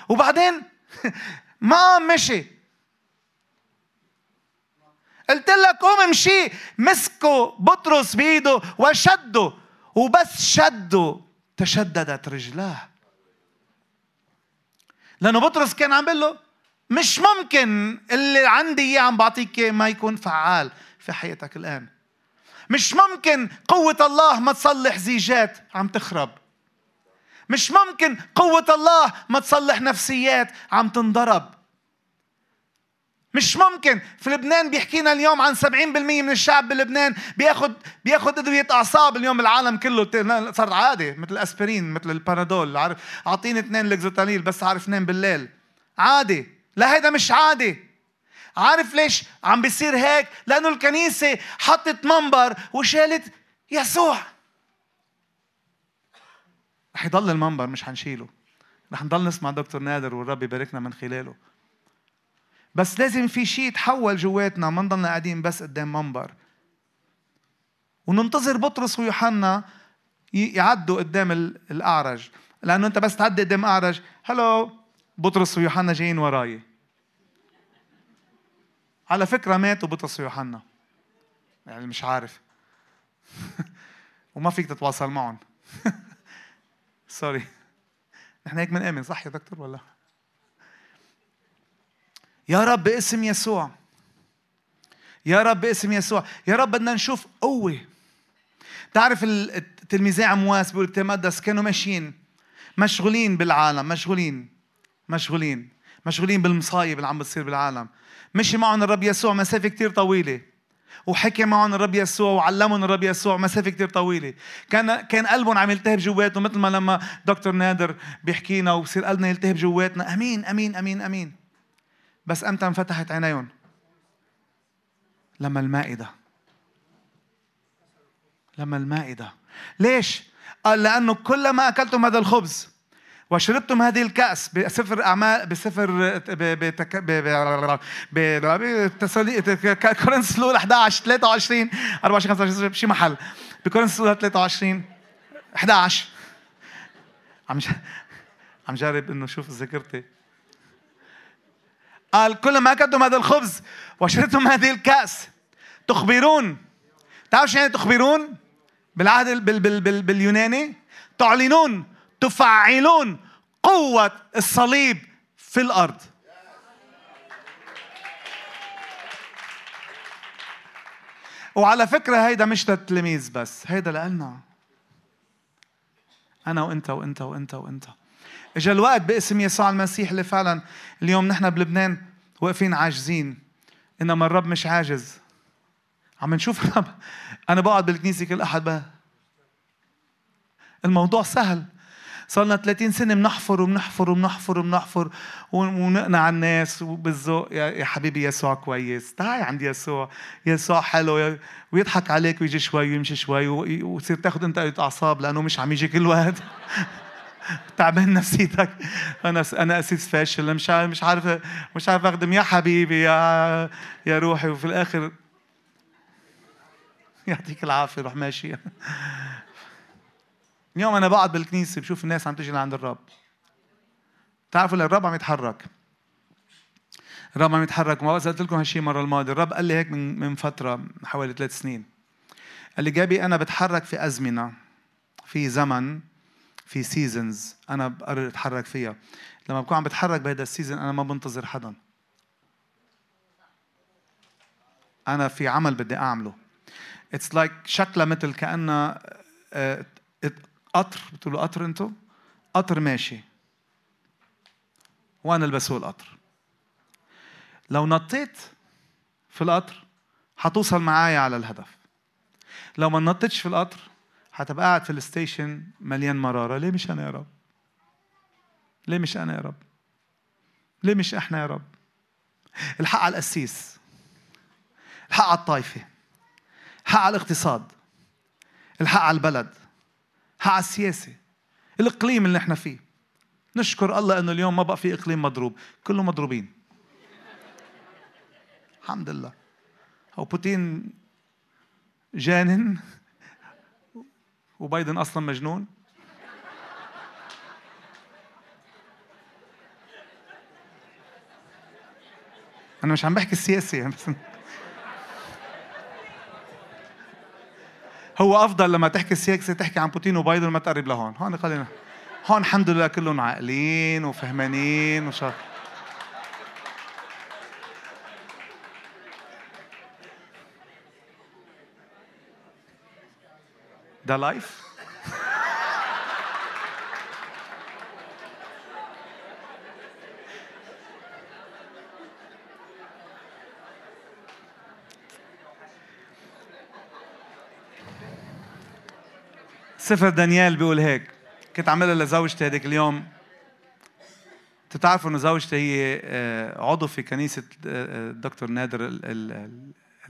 وبعدين ما مشي. قلت لك قوم امشي مسكوا بطرس بإيده وشده وبس شده تشددت رجلاه. لأنه بطرس كان عم بيقول له مش ممكن اللي عندي إياه عم بعطيك ما يكون فعال في حياتك الآن. مش ممكن قوة الله ما تصلح زيجات عم تخرب. مش ممكن قوة الله ما تصلح نفسيات عم تنضرب. مش ممكن. في لبنان بيحكينا اليوم عن 70% من الشعب بلبنان بياخد بياخد أدوية أعصاب اليوم العالم كله. صار عادي مثل الأسبرين مثل البانادول. عارف؟ أعطيني اثنين لكزوتانيل بس عارف نام بالليل. عادي. لا هيدا مش عادي. عارف ليش عم بيصير هيك؟ لأنه الكنيسة حطت منبر وشالت يسوع. رح يضل المنبر مش حنشيله. رح نضل نسمع دكتور نادر والرب يباركنا من خلاله. بس لازم في شيء يتحول جواتنا ما نضلنا قاعدين بس قدام منبر. وننتظر بطرس ويوحنا يعدوا قدام الأعرج. لأنه أنت بس تعدي قدام أعرج هلو بطرس ويوحنا جايين وراي. على فكرة ماتوا بطرس ويوحنا. يعني مش عارف. وما فيك تتواصل معهم. سوري نحن هيك بنآمن صح يا دكتور ولا؟ يا رب باسم يسوع. يا رب باسم يسوع. يا رب بدنا نشوف قوة. تعرف التلميذي عمواس بيقول تمدس كانوا ماشيين. مشغولين بالعالم. مشغولين. مشغولين. مشغولين بالمصايب اللي عم بتصير بالعالم. مشي معهم الرب يسوع. مسافة كتير طويلة. وحكي معهم الرب يسوع. وعلمهم الرب يسوع. مسافة كثير طويلة. كان كان قلبهم عم يلتهب جواتهم. مثل ما لما دكتور نادر بيحكينا وبصير قلبنا يلتهب جواتنا. آمين آمين آمين آمين. بس إمتى انفتحت عينيهم. لما المائدة. لما المائدة. ليش؟ قال لأنه كلما أكلتم هذا الخبز وشربتم هذه الكأس بسفر أعمال بسفر كورنثوس الأولى 11 23 24 25 بشي محل. بكورنثوس الأولى 23 11 عم عم جرب إنه شوف ذاكرتي. قال كلما أكلتم هذا الخبز وشربتم هذه الكأس تخبرون. تعرف شو يعني تخبرون؟ بالعهد بال بال بال باليوناني؟ تعلنون تفعلون قوة الصليب في الأرض. وعلى فكرة هيدا مش للتلاميذ بس هيدا لنا أنا وأنت وأنت وأنت وأنت. اجى الوقت باسم يسوع المسيح اللي فعلا اليوم نحن بلبنان واقفين عاجزين. إنما الرب مش عاجز. عم نشوف الرب. أنا بقعد بالكنيسة كل أحد بقى. الموضوع سهل. صار لنا 30 سنه بنحفر وبنحفر وبنحفر وبنحفر ونقنع الناس وبالذوق يا حبيبي يسوع كويس. تعال عند يسوع. يسوع حلو. ويضحك عليك ويجي شوي ويمشي شوي وتصير تاخذ انت أعصاب لأنه مش عم يجي كل وقت. تعبان نفسيتك. أنا أنا اسيس فاشل مش عارف مش عارف مش عارف أخدم. يا حبيبي يا يا روحي. وفي الآخر يعطيك العافية روح ماشي. اليوم أنا بقعد بالكنيسة بشوف الناس عم تيجي لعند الرب. تعرفوا الرب عم يتحرك. الرب عم يتحرك. ما قلت لكم هالشيء المرة الماضية. الرب قال لي هيك من من فترة حوالي ثلاث سنين. قال لي جابي أنا بتحرك في أزمنة في زمن في seasons أنا بقرر أتحرك فيها. لما بكون عم بتحرك بهذا ال season أنا ما بنتظر حدا. أنا في عمل بدي أعمله. it's like like شكلها مثل كأنها آه، قطر. بتقولوا قطر أنتوا؟ قطر ماشي. وأنا اللي بسوق القطر؟ لو نطيت في القطر حتوصل معايا على الهدف. لو ما نطيتش في القطر حتبقى قاعد في الستيشن مليان مرارة. ليه مش أنا يا رب؟ ليه مش أنا يا رب؟ ليه مش إحنا يا رب؟ الحق على القسيس. الحق على الطائفة الحق على الاقتصاد. الحق على البلد. الحق على السياسة. الإقليم اللي إحنا فيه. نشكر الله إنه اليوم ما بقى في إقليم مضروب. كله مضروبين. الحمد لله. هو بوتين جانن. وبايدن أصلا مجنون. أنا مش عم بحكي السياسي يعني بس هو أفضل لما تحكي السياسة تحكي عن بوتين وبايدن ما تقرب لهون. هون خلينا. هون الحمد لله كلهم عاقلين وفهمانين وشاطرين. ده لايف سفر دانيال بيقول هيك كنت عاملها لزوجتي هذيك اليوم. تتعرفوا إنه زوجتي هي آه، عضو في كنيسة آه، آه، الدكتور نادر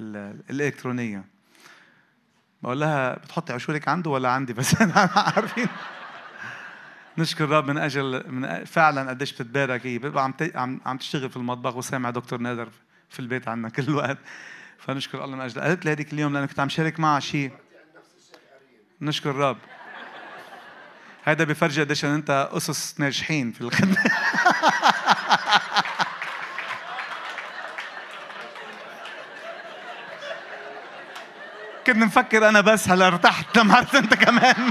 الإلكترونية. بقول لها بتحطي عشورك عنده ولا عندي بس؟ عارفين. نشكر الرب من أجل من فعلا قديش بتتبارك هي. بتبقى عم عم تشتغل في المطبخ وسامع دكتور نادر في البيت عنا كل الوقت فنشكر الله من أجل. قالت لي هذيك اليوم لأنه كنت عم شارك معها شيء نشكر الرب هذا بفرجي قديش أنت أسس ناجحين في الخدمة. كنت مفكر أنا بس هلا ارتحت؟ لما عرفت أنت كمان.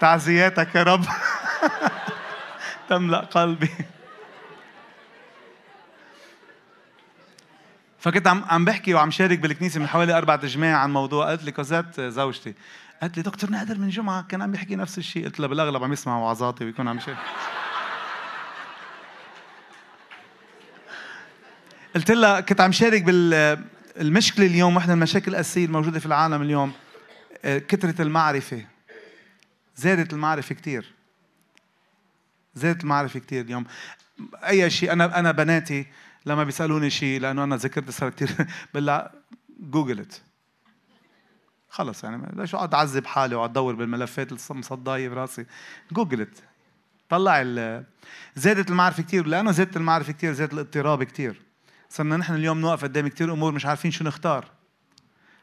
تعزياتك يا رب. تملأ قلبي. فكنت عم عم بحكي وعم شارك بالكنيسة من حوالي أربع اجماع عن موضوع قالت لي كوزات زوجتي. قالت لي دكتور نادر من جمعة كان عم بيحكي نفس الشيء. قلت لها بالأغلب عم يسمع وعظاتي ويكون عم شارك قلت لها كنت عم شارك بال المشكلة اليوم واحدة من المشاكل الأساسية الموجودة في العالم اليوم آه، كثرة المعرفة. زادت المعرفة كثير زادت المعرفة كثير اليوم. أي شيء أنا أنا بناتي لما بيسألوني شيء لأنه أنا ذاكرت صار كثير بقول جوجلت خلص يعني ليش اقعد أعذب حالي واقعد أدور بالملفات المصدايه براسي. جوجلت طلع زادت المعرفة كثير لأنه زادت المعرفة كثير زاد الاضطراب كثير صرنا نحن اليوم نوقف قدام كثير أمور مش عارفين شو نختار.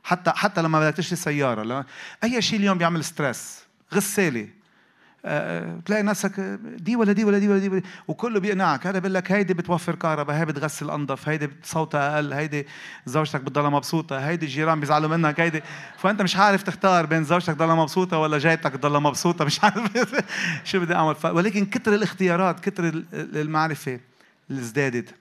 حتى حتى لما بدك تشتري سيارة أي شيء اليوم بيعمل ستريس غسالة. آه، تلاقي نفسك دي ولا دي ولا دي ولا دي, ولا. وكله بيقنعك. هذا بيقول لك هيدي بتوفر كهرباء هي بتغسل أنظف هيدي صوتها أقل هيدي زوجتك بتضلها مبسوطة هيدي الجيران بيزعلوا منك هيدي فأنت مش عارف تختار بين زوجتك تضلها مبسوطة ولا جايتك تضلها مبسوطة مش عارف. شو بدي أعمل؟ ولكن كثر الاختيارات كثر المعرفة اللي ازدادت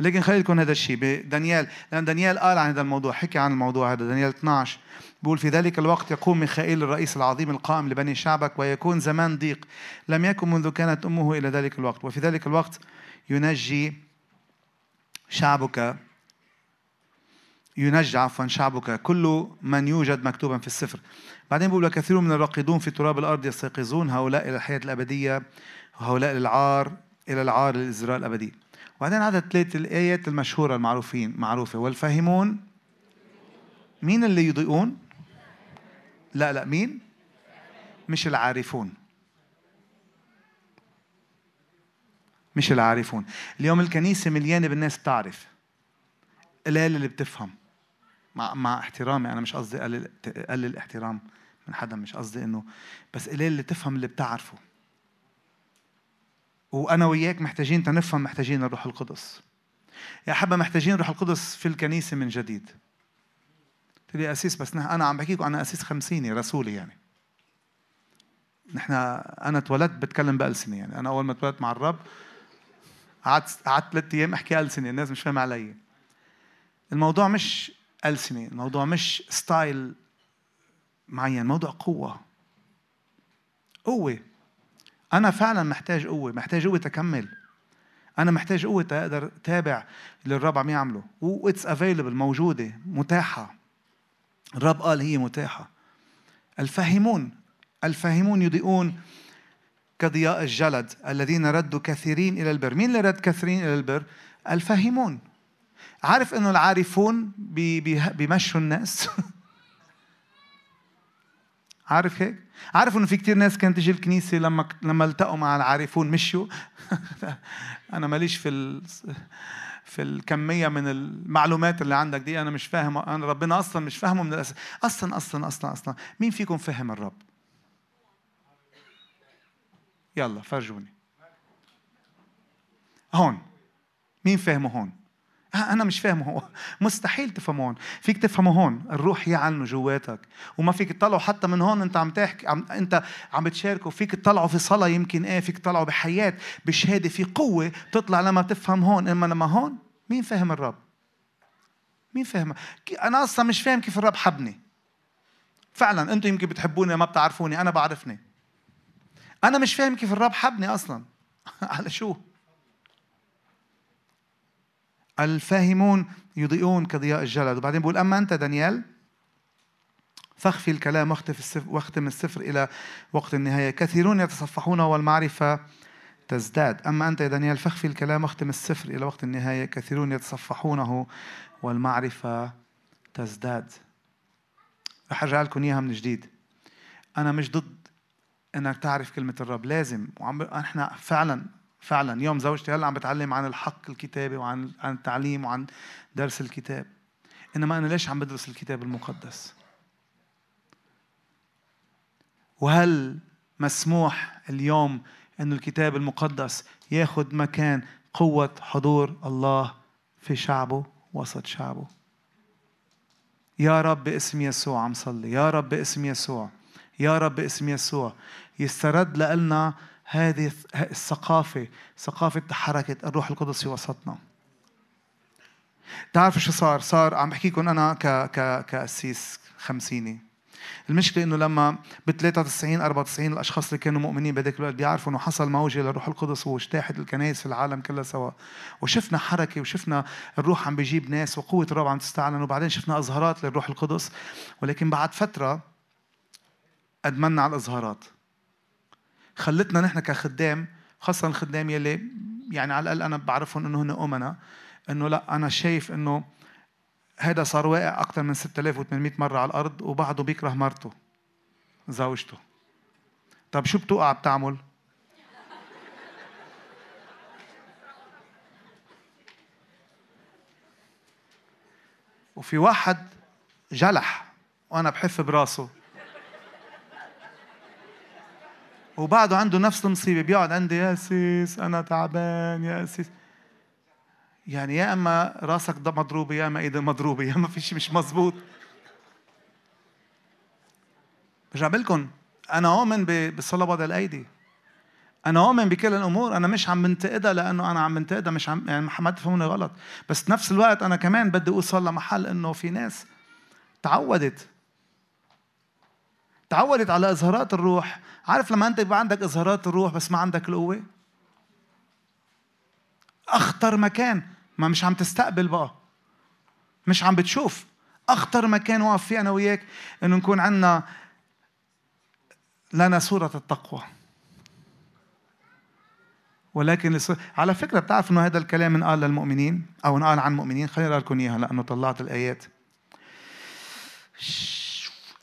لكن خلي لكم هذا الشيء. بدانيال لأن دانيال قال عن هذا الموضوع حكي عن الموضوع هذا دانيال 12 بقول في ذلك الوقت يقوم ميخائيل الرئيس العظيم القائم لبني شعبك ويكون زمان ضيق. لم يكن منذ كانت أمه إلى ذلك الوقت. وفي ذلك الوقت ينجي شعبك ينجى عفوا شعبك كل من يوجد مكتوبا في السفر. بعدين بقول كثير من الراقدون في تراب الأرض يستيقظون هؤلاء إلى الحياة الأبدية وهؤلاء للعار إلى العار للإزراء الأبدي. وبعدين عدد ثلاث الآيات المشهورة المعروفين معروفة والفاهمون مين اللي يضيئون؟ لا لا مين؟ مش العارفون. مش العارفون. اليوم الكنيسة مليانة بالناس بتعرف. قلال اللي بتفهم. مع مع احترامي أنا مش قصدي اقلل اقلل احترام من حدا مش قصدي إنه بس قليل اللي تفهم اللي بتعرفه. وأنا وياك محتاجين تنفهم محتاجين الروح القدس. يا حبا محتاجين الروح القدس في الكنيسة من جديد. قلت لي أسيس بس أنا عم بحكيكم أنا أسيس خمسيني رسولي يعني. نحن أنا اتولدت بتكلم بألسنة يعني. أنا أول ما اتولدت مع الرب قعدت قعدت ثلاث أيام أحكي ألسنة الناس مش فاهمة علي. الموضوع مش ألسنة الموضوع مش style معين الموضوع قوة. قوة. أنا فعلا محتاج قوة محتاج قوة أكمل. أنا محتاج قوة أقدر أتابع اللي الرب عم يعمله. و it's available موجودة متاحة. الرب قال هي متاحة. الفاهمون الفاهمون يضيئون كضياء الجلد الذين ردوا كثيرين إلى البر. مين اللي رد كثيرين إلى البر؟ الفاهمون عارف إنه العارفون بيمشوا الناس؟ عارف هيك؟ عارف إنه في كثير ناس كانت تجي الكنيسة لما لما التقوا مع العارفون مشوا أنا ماليش في ال... في الكمية من المعلومات اللي عندك دي أنا مش فاهم أنا ربنا أصلا مش فاهمه من الأساس أصلا أصلا أصلا أصلا مين فيكم فهم الرب؟ يلا فرجوني هون مين فاهمه هون؟ أنا مش فاهمه هو. مستحيل تفهمه هون فيك تفهمه هون الروح يعلنه جواتك. وما فيك تطلعه حتى من هون. انت عم تحكي عم انت عم بتشاركه فيك تطلعه في صلاة يمكن إيه فيك تطلعه بحياة بشهادة في قوة تطلع لما تفهم هون. اما لما هون مين فاهم الرب؟ مين فاهم؟ أنا أصلا مش فاهم كيف الرب حبني. فعلا أنتم يمكن بتحبوني ما بتعرفوني. أنا بعرفني. أنا مش فاهم كيف الرب حبني أصلا. على شو؟ الفاهمون يضيئون كضياء الجلد. وبعدين بقول أما أنت دانيال فاخفي الكلام واختف السفر واختم السفر إلى وقت النهاية. كثيرون يتصفحون والمعرفة تزداد. أما أنت يا دانيال فاخفي الكلام واختم السفر إلى وقت النهاية. كثيرون يتصفحونه والمعرفة تزداد. رح أرجع لكم إياها من جديد. أنا مش ضد إنك تعرف كلمة الرب. لازم. وعم إحنا فعلا فعلا يوم زوجتي هلأ عم بتعلم عن الحق الكتابي وعن عن التعليم وعن درس الكتاب. إنما أنا ليش عم بدرس الكتاب المقدس؟ وهل مسموح اليوم أن الكتاب المقدس ياخذ مكان قوة حضور الله في شعبه وسط شعبه؟ يا رب باسم يسوع عم صلي يا رب باسم يسوع يا رب باسم يسوع. يسترد لنا هذه الثقافة ثقافة حركة الروح القدس في وسطنا. تعرفوا شو صار؟ صار عم بحكيكم أنا ك ك كأسيس خمسيني. المشكلة إنه لما ب 93 94 الأشخاص اللي كانوا مؤمنين بهذاك الوقت بيعرفوا إنه حصل موجة للروح القدس واجتاحت الكنائس في العالم كلها سوا. وشفنا حركة وشفنا الروح عم بيجيب ناس وقوة الرب عم تستعلن. وبعدين شفنا إظهارات للروح القدس. ولكن بعد فترة ادمنا على الإظهارات. خلتنا نحن كخدام خاصة الخدام يلي يعني على الأقل أنا بعرفهم إنه هن أمنا إنه لا أنا شايف إنه هذا صار واقع أكثر من 6800 مرة على الأرض وبعده بيكره مرته زوجته طب شو بتوقع بتعمل؟ وفي واحد جلح وأنا بحف براسه وبعده عنده نفس المصيبة بيقعد عندي يا سيس أنا تعبان يا سيس يعني يا إما راسك مضروبه يا إما إيدك مضروبه يا إما في شيء مش مزبوط برجع لكم؟ أنا اؤمن بالصلاه الأيدي. أنا اؤمن بكل الأمور. أنا مش عم بنتقدها لأنه أنا عم بنتقدها مش عم يعني ما تفهموني غلط. بس نفس الوقت أنا كمان بدي أوصل لمحل إنه في ناس تعودت تعودت على إظهارات الروح عارف لما انت يبقى عندك اظهارات الروح بس ما عندك القوة؟ أخطر مكان. ما مش عم تستقبل بقى. مش عم بتشوف. أخطر مكان واقف فيه أنا وياك إنه نكون عندنا لنا صورة التقوى. ولكن على فكرة بتعرف إنه هذا الكلام انقال للمؤمنين أو انقال عن المؤمنين خليني أقرأ لكم إياها لأنه طلعت الآيات.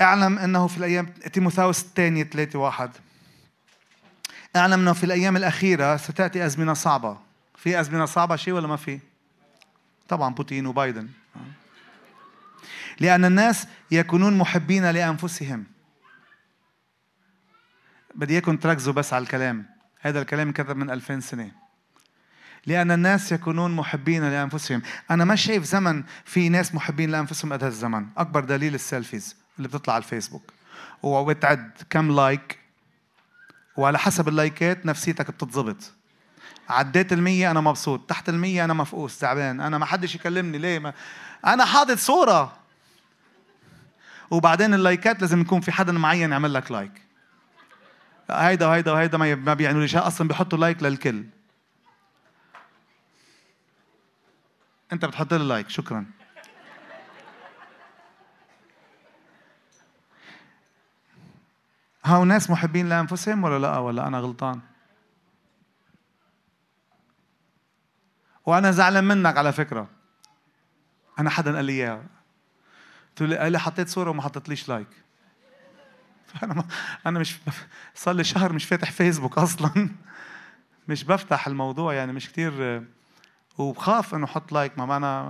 اعلم انه في الأيام تيموثاوس الثانية 3 واحد. اعلم انه في الأيام الاخيرة ستأتي أزمنة صعبة. في أزمنة صعبة شيء ولا ما في؟ طبعا بوتين وبايدن. لأن الناس يكونون محبين لأنفسهم. بدي إياكم تركزوا بس على الكلام. هذا الكلام انكتب من 2000 سنة. لأن الناس يكونون محبين لأنفسهم. أنا ما شايف زمن في ناس محبين لأنفسهم قد هالزمن أكبر دليل السيلفيز. اللي بتطلع على الفيسبوك. وبتعد كم like. وعلى حسب اللايكات نفسيتك بتتظبط. عديت المية أنا مبسوط. تحت المية أنا مفقوس تعبان أنا ما حدش يكلمني. ليه؟ ما أنا حاطط صورة. وبعدين اللايكات لازم يكون في حدا معين يعمل لك like. هيدا وهيدا وهيدا ما بيعنوا لي شيء أصلا بيحطوا لايك للكل. أنت بتحط لي like. شكرا. هاو ناس محبين لأنفسهم ولا لا؟ ولا أنا غلطان؟ وأنا زعلان منك على فكرة. أنا حدا قال لي إياها. قلت له قال لي حطيت صورة وما حطيتليش like. أنا ما أنا مش صار لي شهر مش فاتح فيسبوك أصلا. مش بفتح الموضوع يعني مش كتير. وبخاف إنه أحط like. ما أنا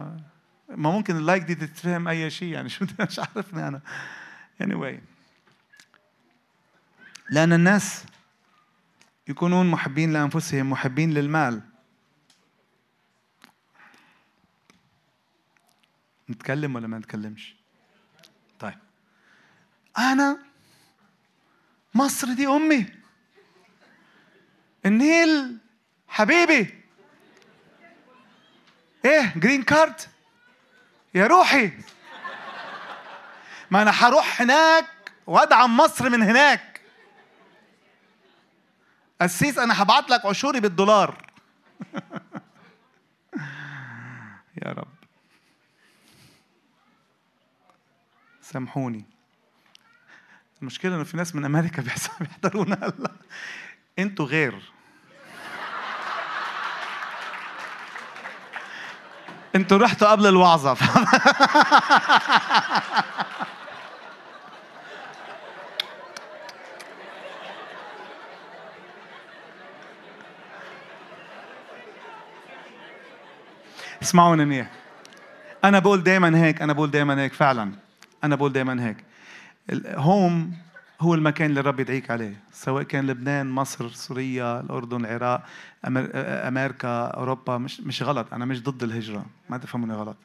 ما ممكن ال like دي تتفهم أي شيء يعني. شو مش عارفني أنا. Anyway. لأن الناس يكونون محبين لأنفسهم محبين للمال. نتكلم ولا ما نتكلمش؟ طيب. أنا مصر دي أمي. النيل حبيبي. إيه جرين كارد يا روحي. ما أنا هروح هناك وأدعم مصر من هناك. قسيس أنا هبعت لك عشوري بالدولار. يا رب. سامحوني. المشكلة إنه في ناس من أمريكا بيحضرونا. هلا أنتوا غير. أنتوا رحتوا قبل الوعظة. اسمعوني منيح. أنا بقول دائما هيك أنا بقول دائما هيك فعلا. أنا بقول دائما هيك. هوم هو المكان اللي الرب يدعيك عليه. سواء كان لبنان مصر سوريا الأردن العراق أمريكا أوروبا مش مش غلط. أنا مش ضد الهجرة. ما تفهموني غلط.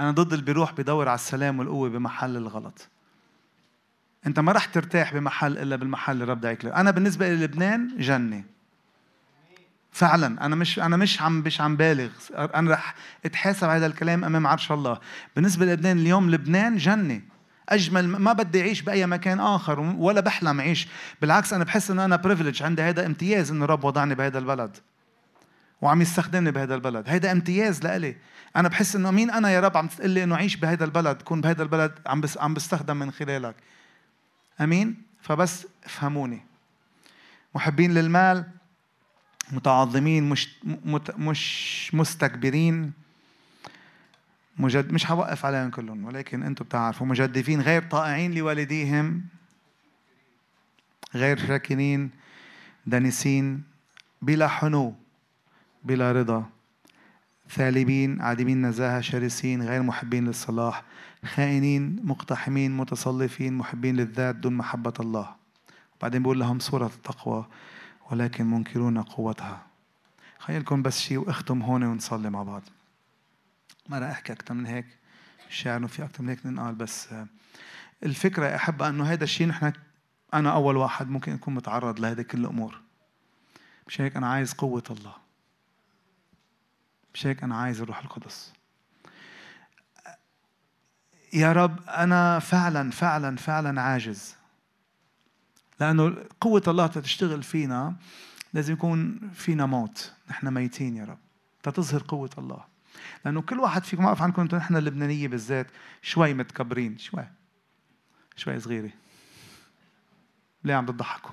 أنا ضد اللي بيروح بدور على السلام والقوة بمحل الغلط. أنت ما راح ترتاح بمحل إلا بالمحل اللي الرب دعيك له. أنا بالنسبة للبنان جنة. فعلا أنا مش أنا مش عم مش عم بالغ. أنا رح أتحاسب هذا الكلام أمام عرش الله. بالنسبة للبنان اليوم لبنان جنة. أجمل ما بدي أعيش بأي مكان آخر ولا بحلم أعيش. بالعكس أنا بحس إنه أنا privilege عندي هذا امتياز إنه الرب وضعني بهذا البلد. وعم يستخدمني بهذا البلد. هيدا امتياز لإلي. أنا بحس إنه مين أنا يا رب عم تقول لي إنه اعيش بهذا البلد؟ كون بهذا البلد عم بس عم بستخدم من خلالك. أمين؟ فبس افهموني. محبين للمال متعظمين مش مش مستكبرين. مجد مش حوقف عليهم كلهم ولكن أنتم بتعرفوا. مجدفين غير طائعين لوالديهم. غير شاكرين دنسين بلا حنو بلا رضا. ثالبين عادمين نزاهة شرسين غير محبين للصلاح. خائنين مقتحمين متصلفين محبين للذات دون محبة الله. بعدين بقول لهم صورة التقوى. ولكن منكرون قوتها. خلينا بس شيء واختم هون ونصلي مع بعض. ما راح أحكي أكثر من هيك الشعر في أكثر من هيك ننقال بس الفكرة أحب أنه هذا الشيء نحن أنا أول واحد ممكن أكون متعرض لهذه كل الأمور. مش هيك أنا عايز قوة الله. مش هيك أنا عايز الروح القدس. يا رب أنا فعلا فعلا فعلا عاجز. لأنه قوة الله تشتغل فينا لازم يكون فينا موت. نحن ميتين يا رب. تظهر قوة الله. لأنه كل واحد فيكم ما أعرف عنكم نحن اللبنانية بالذات شوي متكبرين شوي. شوي صغيرة. ليه عم بتضحكوا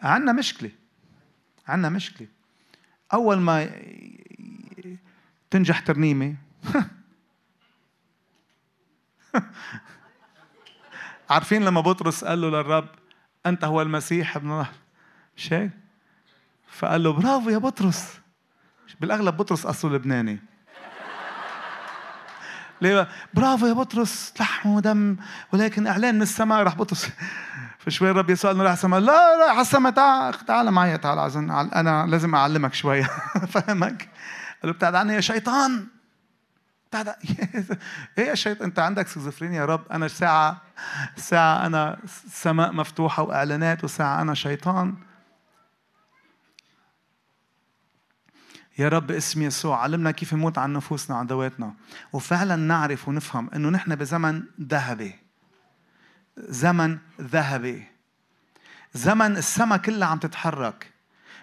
عندنا مشكلة. عندنا مشكلة. أول ما تنجح ترنيمة. عارفين لما بطرس قال له للرب أنت هو المسيح ابن الله. هيك؟ فقال له برافو يا بطرس. بالأغلب بطرس أصله لبناني. ليه برافو يا بطرس لحم ودم ولكن إعلان من السماء. راح بطرس. فشوي الرب يسوع إنه راح السماء. لا لا على السماء تعال تعال معي تعال أنا لازم أعلمك شوي فهمك؟ قال له ابتعد عني يا شيطان. ابتعد إيه يا شيطان أنت عندك سكيزوفرينيا يا رب؟ أنا ساعة ساعة أنا سماء مفتوحة وإعلانات وساعة أنا شيطان. يا رب اسم يسوع علمنا كيف نموت عن نفوسنا وعن ذواتنا وفعلا نعرف ونفهم إنه نحن بزمن ذهبي. زمن ذهبي. زمن السماء كلها عم تتحرك.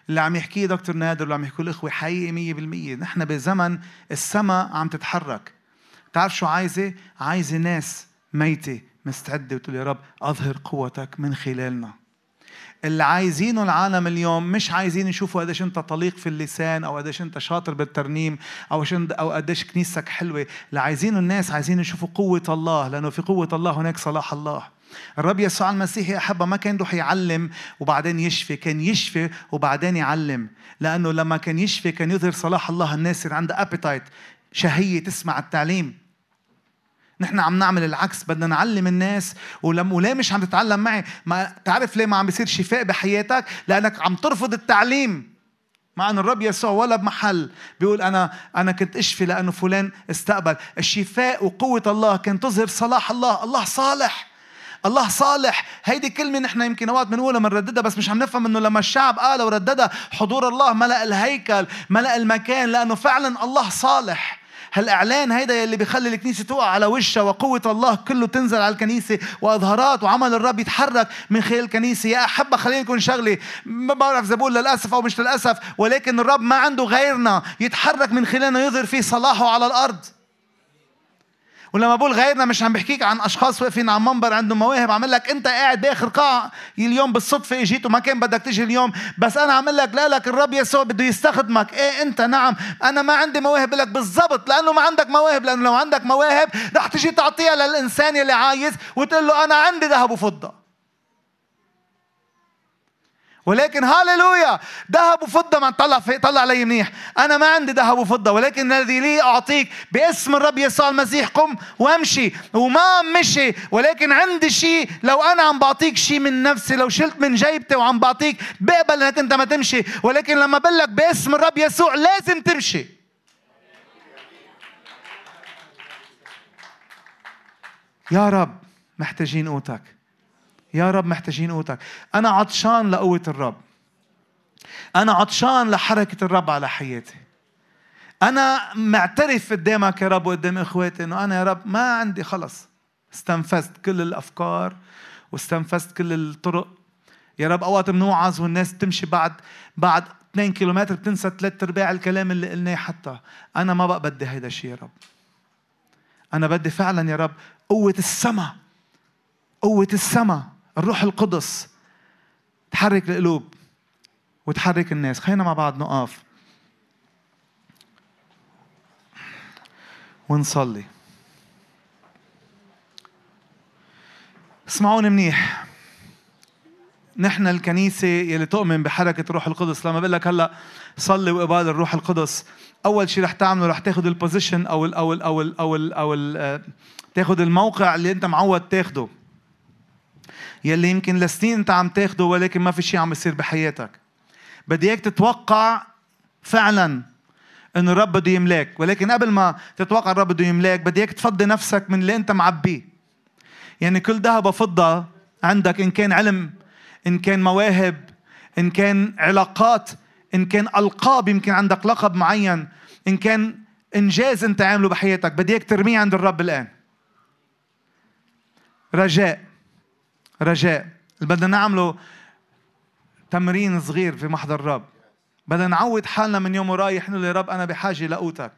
اللي عم يحكيه دكتور نادر واللي عم يحكيه الإخوة حقيقي مية بالمية. نحن بزمن السماء عم تتحرك. تعرف شو عايزة؟ عايزة ناس ميتة مستعدة وتقول يا رب أظهر قوتك من خلالنا. اللي عايزينه العالم اليوم مش عايزين يشوفوا قديش أنت طليق في اللسان أو قديش أنت شاطر بالترنيم أو أو قديش كنيستك حلوة. اللي عايزينه الناس عايزين يشوفوا قوة الله لأنه في قوة الله هناك صلاح الله. الرب يسوع المسيح يا أحبة ما كان يروح يعلم وبعدين يشفي كان يشفي وبعدين يعلم. لأنه لما كان يشفي كان يظهر صلاح الله الناس يصير عندها أبيتايت شهية تسمع التعليم. نحن عم نعمل العكس بدنا نعلم الناس. ولم وليه مش عم تتعلم معي؟ ما تعرف ليه ما عم بيصير شفاء بحياتك؟ لأنك عم ترفض التعليم. مع إن الرب يسوع ولا بمحل. بيقول أنا أنا كنت أشفي لأنه فلان استقبل. الشفاء وقوة الله كان تظهر صلاح الله. الله صالح. الله صالح. هيدي كلمة نحن يمكن أوقات بنقولها بنرددها بس مش عم نفهم إنه لما الشعب قال ورددها حضور الله ملأ الهيكل ملأ المكان لأنه فعلا الله صالح. هالإعلان هيدا يلي بيخلي الكنيسة تقع على وشها وقوة الله كله تنزل على الكنيسة وأظهارات وعمل الرب يتحرك من خلال الكنيسة. يا أحبة خلينا نكون شغله ما بعرف إذا بقول للأسف أو مش للأسف ولكن الرب ما عنده غيرنا يتحرك من خلالنا يظهر فيه صلاحه على الأرض. ولما بقول غيرنا مش عم بحكيك عن أشخاص واقفين على منبر عندهم مواهب عم لك أنت قاعد بآخر قاعة اليوم بالصدفة إجيت وما كان بدك تيجي اليوم بس أنا عم لك لا لك الرب يسوع بده يستخدمك. إيه أنت؟ نعم. أنا ما عندي مواهب لك بالضبط لأنه ما عندك مواهب لأنه لو عندك مواهب رح تجي تعطيها للإنسان اللي عايز وتقول له أنا عندي ذهب وفضة. ولكن هاليلويا ذهب وفضة ما طلع في طلع علي منيح. أنا ما عندي ذهب وفضة ولكن الذي لي أعطيك باسم الرب يسوع المسيح قم وامشي. وما مشي ولكن عندي شيء. لو أنا عم بعطيك شيء من نفسي لو شلت من جيبتي وعم بعطيك بقبل إنك أنت ما تمشي ولكن لما بقول لك باسم الرب يسوع لازم تمشي. يا رب محتاجين قوتك. يا رب محتاجين قوتك. أنا عطشان لقوة الرب. أنا عطشان لحركة الرب على حياتي. أنا معترف قدامك يا رب وقدام إخواتي إنه أنا يا رب ما عندي خلص. استنفذت كل الأفكار واستنفذت كل الطرق. يا رب أوقات بنوعظ والناس تمشي بعد بعد 2 كيلومتر بتنسى ثلاث أرباع الكلام اللي قلناه حتى. أنا ما بقى بدي هيدا الشيء يا رب. أنا بدي فعلا يا رب قوة السماء. قوة السماء. الروح القدس تحرك القلوب وتحرك الناس. خلينا مع بعض نقف. ونصلي. اسمعوني منيح. نحن الكنيسة يلي تؤمن بحركة الروح القدس. لما بقول لك هلا صلي وقبال الروح القدس أول شيء رح تعمله رح تاخذ البوزيشن أو ال أو ال أو ال أو ال أو ال تاخذ الموقع اللي أنت معود تاخده. يلي يمكن لسنين انت عم تاخده ولكن ما في شيء عم يصير بحياتك. بدي إياك تتوقع فعلا إنه الرب بده يملاك. ولكن قبل ما تتوقع الرب بده يملاك بدي إياك تفضي نفسك من اللي أنت معبيه. يعني كل ذهب وفضة عندك إن كان علم إن كان مواهب إن كان علاقات إن كان ألقاب يمكن عندك لقب معين إن كان إنجاز أنت عامله بحياتك. بدي إياك ترميه عند الرب الآن. رجاء. رجاء. بدنا نعمله تمرين صغير في محضر الرب بدنا نعود حالنا من يوم ورايح نقول يا رب أنا بحاجة لقوتك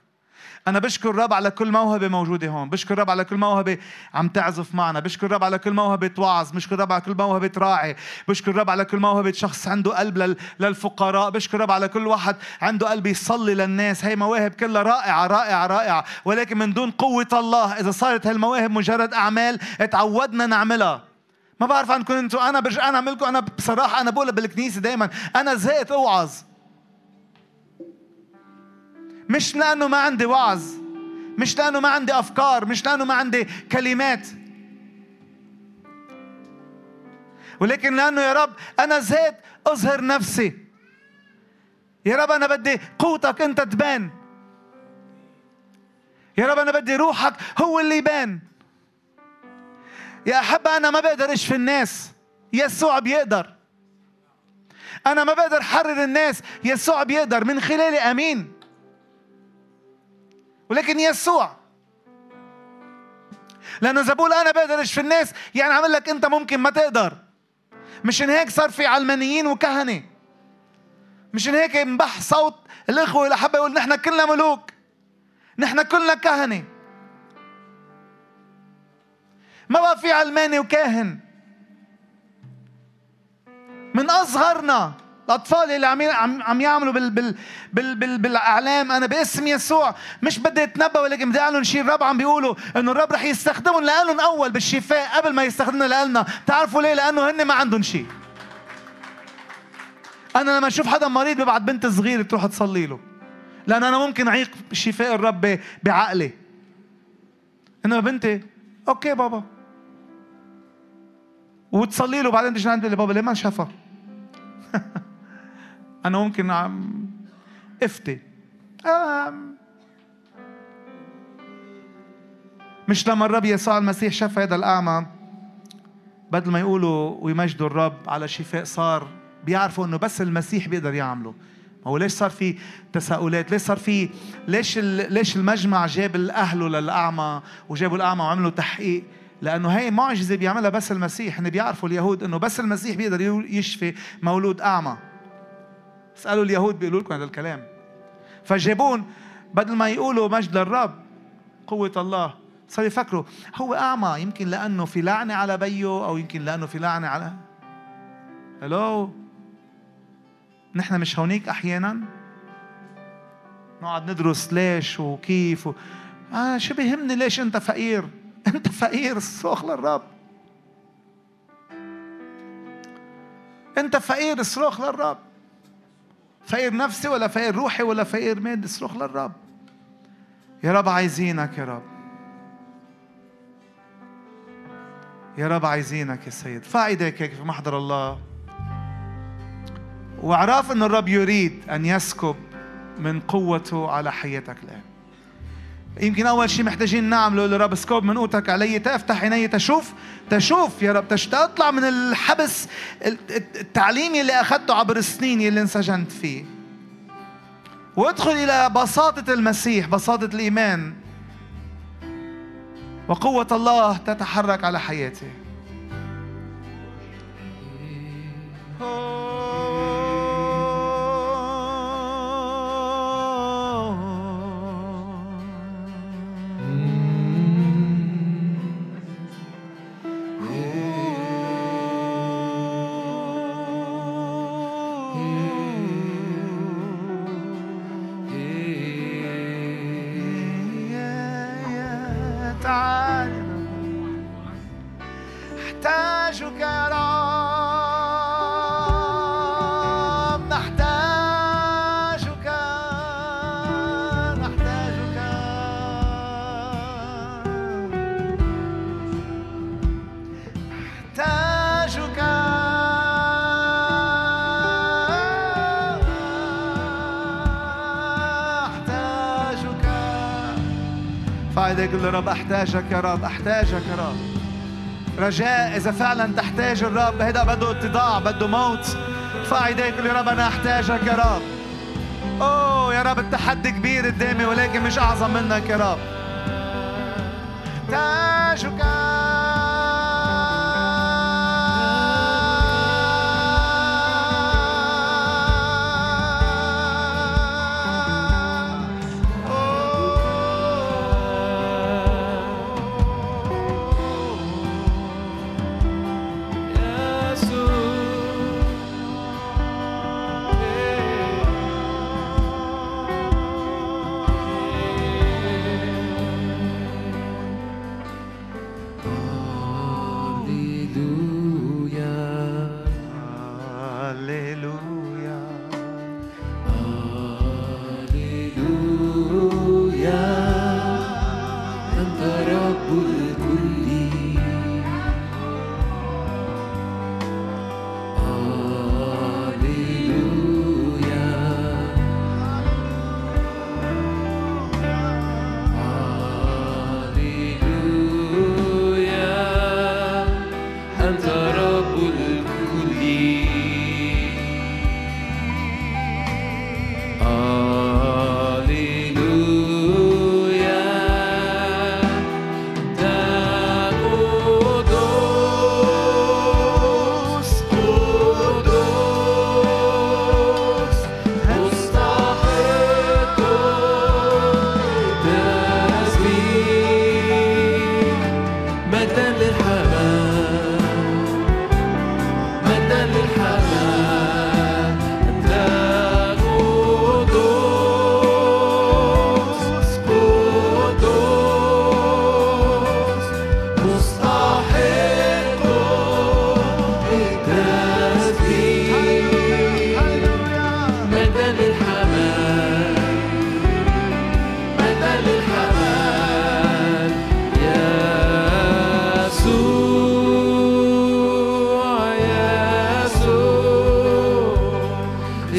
أنا بشكر الرب على كل موهبة موجودة هون، بشكر الرب على كل موهبة عم تعزف معنا، بشكر الرب على كل موهبة وعظ، بشكر الرب على كل موهبة راعي، بشكر الرب على كل موهبة شخص عنده قلب للفقراء، بشكر الرب على كل واحد عنده قلب يصلي للناس، هي مواهب كلها رائعة رائعة رائعة، ولكن من دون قوة الله إذا صارت هالمواهب مجرد أعمال تعودنا نعملها، ما بعرف عنكم أنتم أنا برجع أنا اعملكم أنا بصراحة أنا بقولها بالكنيسة دائما أنا زهقت أوعظ. مش لأنه ما عندي وعظ مش لأنه ما عندي أفكار مش لأنه ما عندي كلمات. ولكن لأنه يا رب أنا زهقت أظهر نفسي. يا رب أنا بدي قوتك أنت تبان. يا رب أنا بدي روحك هو اللي يبان. يا أحبة أنا ما بقدر أشفي الناس. يسوع بيقدر. أنا ما بقدر حرر الناس. يسوع بيقدر. من خلالي أمين. ولكن يسوع. لأنه إذا بقول أنا بقدر أشفي الناس يعني عمل لك أنت ممكن ما تقدر. مشان هيك صار في علمانيين وكهنة. مشان هيك انبح صوت الإخوة الأحبة يقول نحن كلنا ملوك. نحن كلنا كهنة. ما بقى في علماني وكاهن. من أصغرنا الأطفال اللي عم عم يعملوا بال بال بال بال بالإعلام أنا باسم يسوع مش بدي أتنبأ ولكن بدي أعلن شيء الرب عم بيقولوا إنه الرب رح يستخدمهم لهم أول بالشفاء قبل ما يستخدمنا لنا تعرفوا ليه؟ لأنه هن ما عندهم شيء. أنا لما أشوف حدا مريض ببعت بنت صغيرة تروح تصلي له لأن أنا ممكن أعيق شفاء الرب بعقلي. إنما بنتي أوكي بابا. وتصلي له بعدين تجي عند بابا ليه ما شافها أنا ممكن عم إفتي. مش لما الرب يسوع المسيح شاف هذا الأعمى بدل ما يقولوا ويمجدوا الرب على شفاء صار بيعرفوا إنه بس المسيح بيقدر يعمله. هو ليش صار في تساؤلات؟ ليش صار في ليش. ليش المجمع جاب الاهله للأعمى وجابوا الأعمى وعملوا تحقيق؟ لأنه هي معجزة بيعملها بس المسيح هن بيعرفوا اليهود إنه بس المسيح بيقدر يشفي مولود أعمى. اسألوا اليهود بيقولوا لكم هذا الكلام. فجابون بدل ما يقولوا مجد للرب قوة الله. صار يفكروا هو أعمى يمكن لأنه في لعنة على بيه أو يمكن لأنه في لعنة على هلو نحن مش هونيك أحيانا؟ نقعد ندرس ليش وكيف و... آه شو بيهمني ليش أنت فقير؟ أنت فقير صوخ للرب. أنت فقير صراخ للرب. فقير نفسي ولا فقير روحي ولا فقير مادي صراخ للرب. يا رب عايزينك يا رب. يا رب عايزينك يا سيد. هيك في محضر الله. واعرف إن الرب يريد أن يسكب من قوته على حياتك الآن. يمكن أول شيء محتاجين نعمله للرب اسكب من قوتك علي. تفتح عيني تشوف. تشوف يا رب. تطلع من الحبس التعليمي اللي أخذته عبر السنين اللي انسجنت فيه. وادخل إلى بساطة المسيح بساطة الإيمان. وقوة الله تتحرك على حياتي. ايديك قول رب أحتاجك يا رب أحتاجك يا رب. رجاء إذا فعلا تحتاج الرب هيدا بده اتضاع بده موت. ارفع إيديك يا رب أنا أحتاجك يا رب. أوه يا رب التحدي كبير قدامي ولكن مش أعظم منك يا رب. احتاجك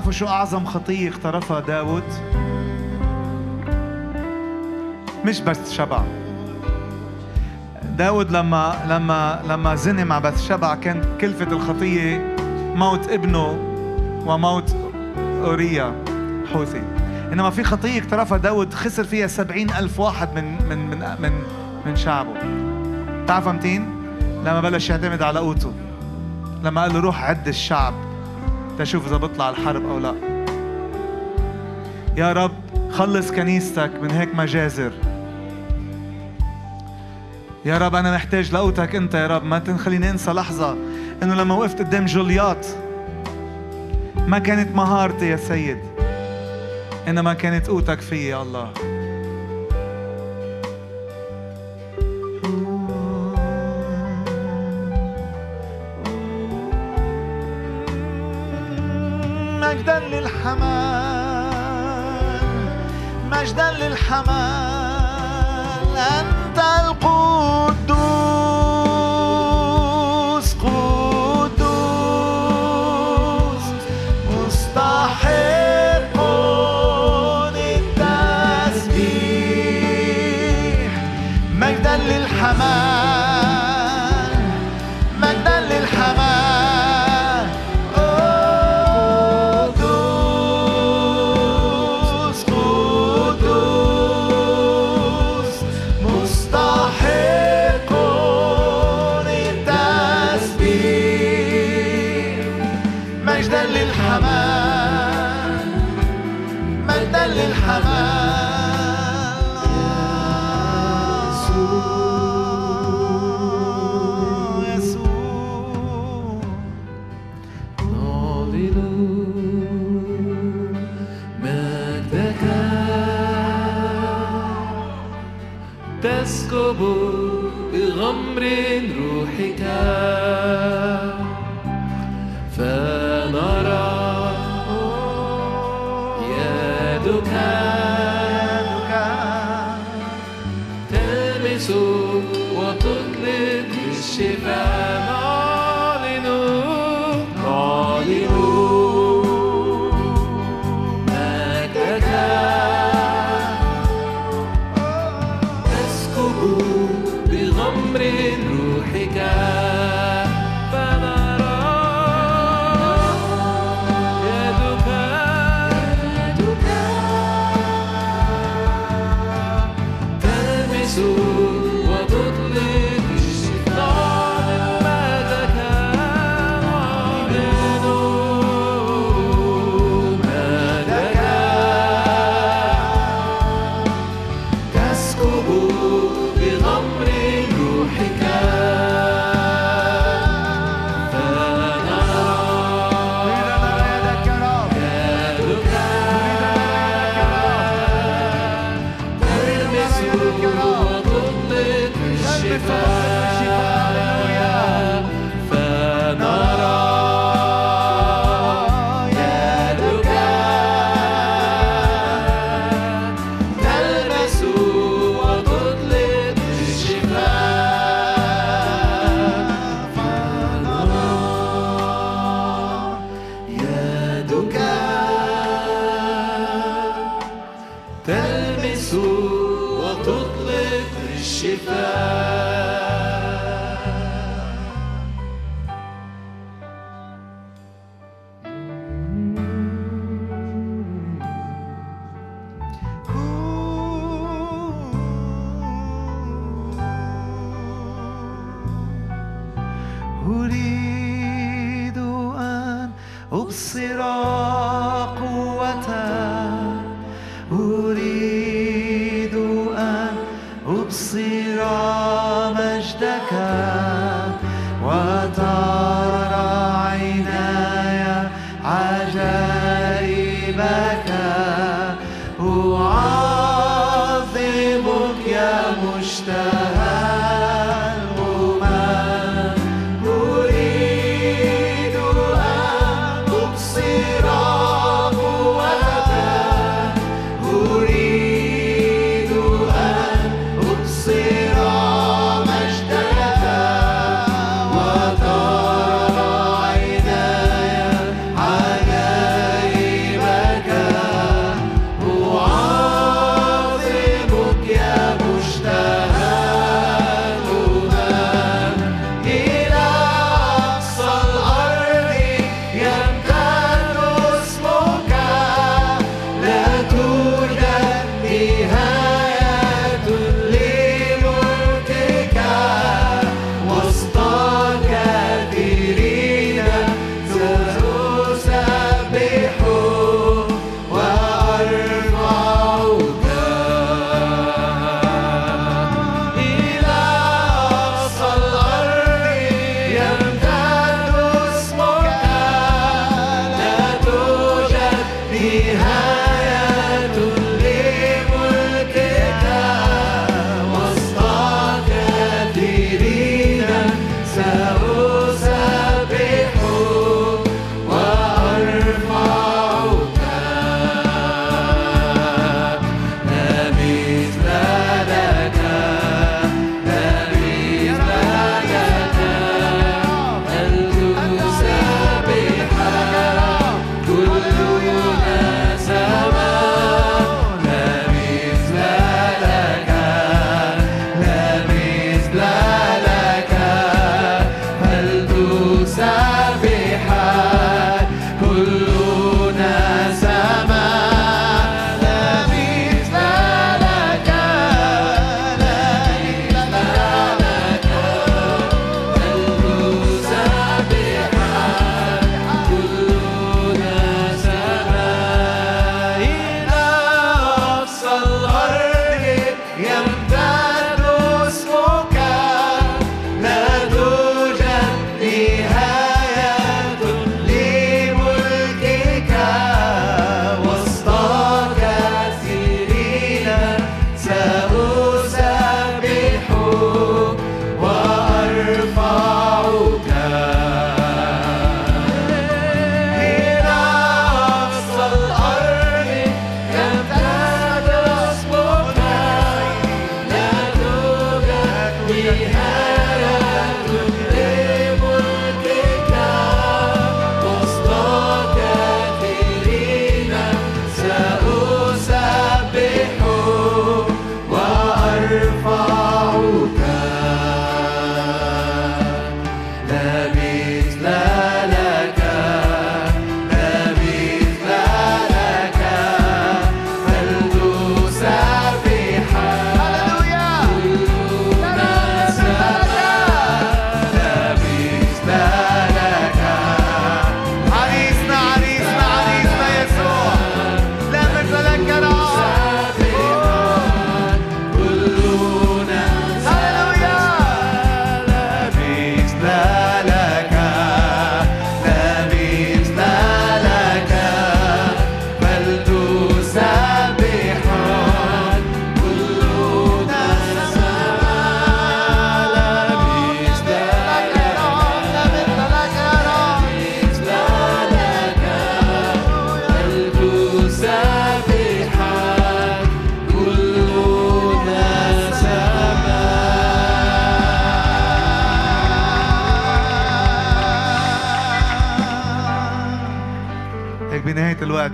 تعرفوا شو أعظم خطية اقترفها داود؟ مش بس شبع. داود لما لما لما زني مع بث شبع كانت كلفة الخطية موت ابنه وموت أوريا حوثي. إنما في خطية اقترفها داود خسر فيها سبعين ألف واحد من من من من, من شعبه. تعرف متين؟ لما بلش يعتمد على قوته لما قال له روح عد الشعب. تشوف إذا بطلع الحرب أو لا. يا رب خلص كنيستك من هيك مجازر. يا رب أنا محتاج لقوتك أنت يا رب. ما تخليني أنسى لحظة إنه لما وقفت قدام جولياط ما كانت مهارتي يا سيد. إنما كانت قوتك في يا الله. come on. تسكب بغمر روحك.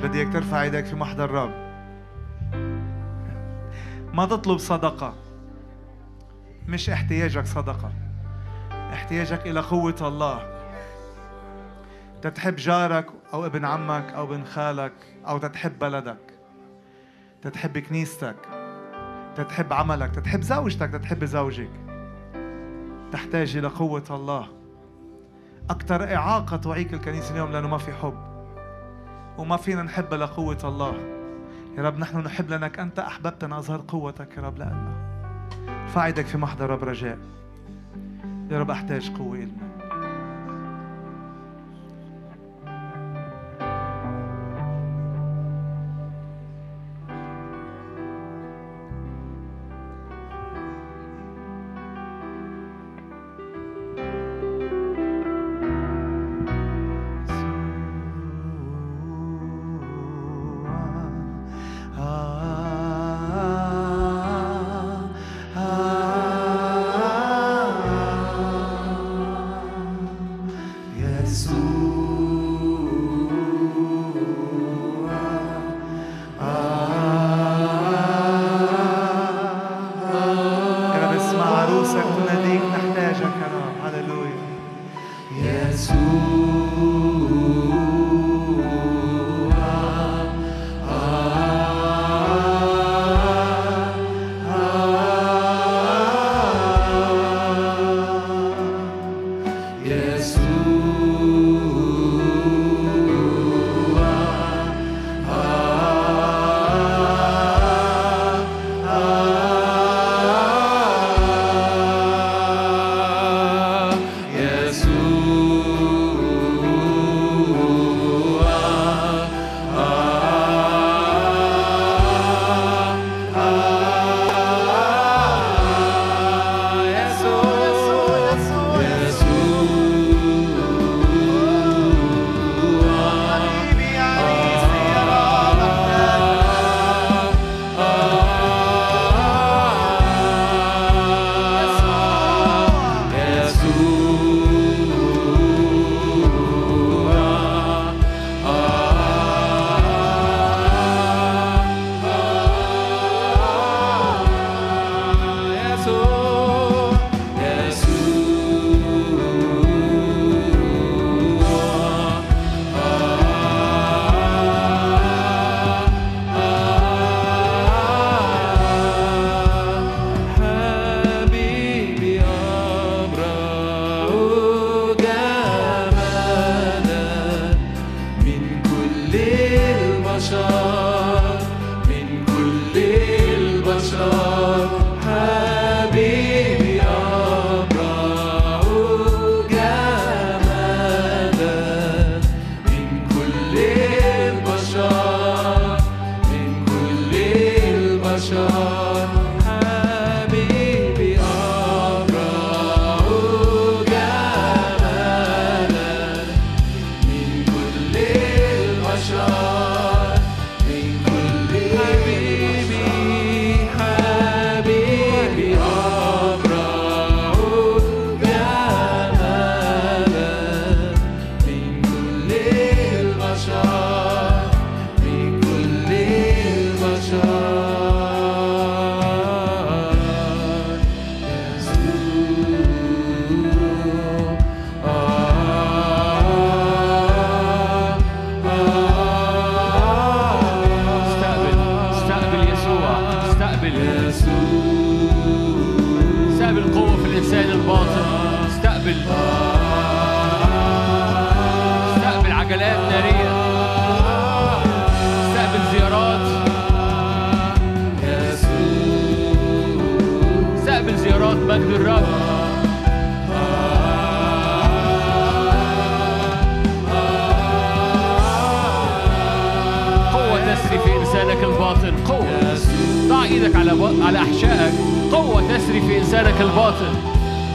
بعد بدي اياك ترفع إيدك في محضر الرب ما تطلب صدقة. مش احتياجك صدقة. احتياجك إلى قوة الله. تتحب جارك أو ابن عمك أو ابن خالك أو تتحب بلدك. تتحب كنيستك. تتحب عملك. تتحب زوجتك. تتحب زوجك. تحتاج إلى قوة الله. أكثر إعاقة تعيق الكنيسة اليوم لأنه ما في حب. وما فينا نحب لقوة الله. يا رب نحن نحب لأنك أنت أحببتنا أظهر قوتك يا رب لأنا فاعدك في محضر رب رجاء. يا رب أحتاج قوة إلنا.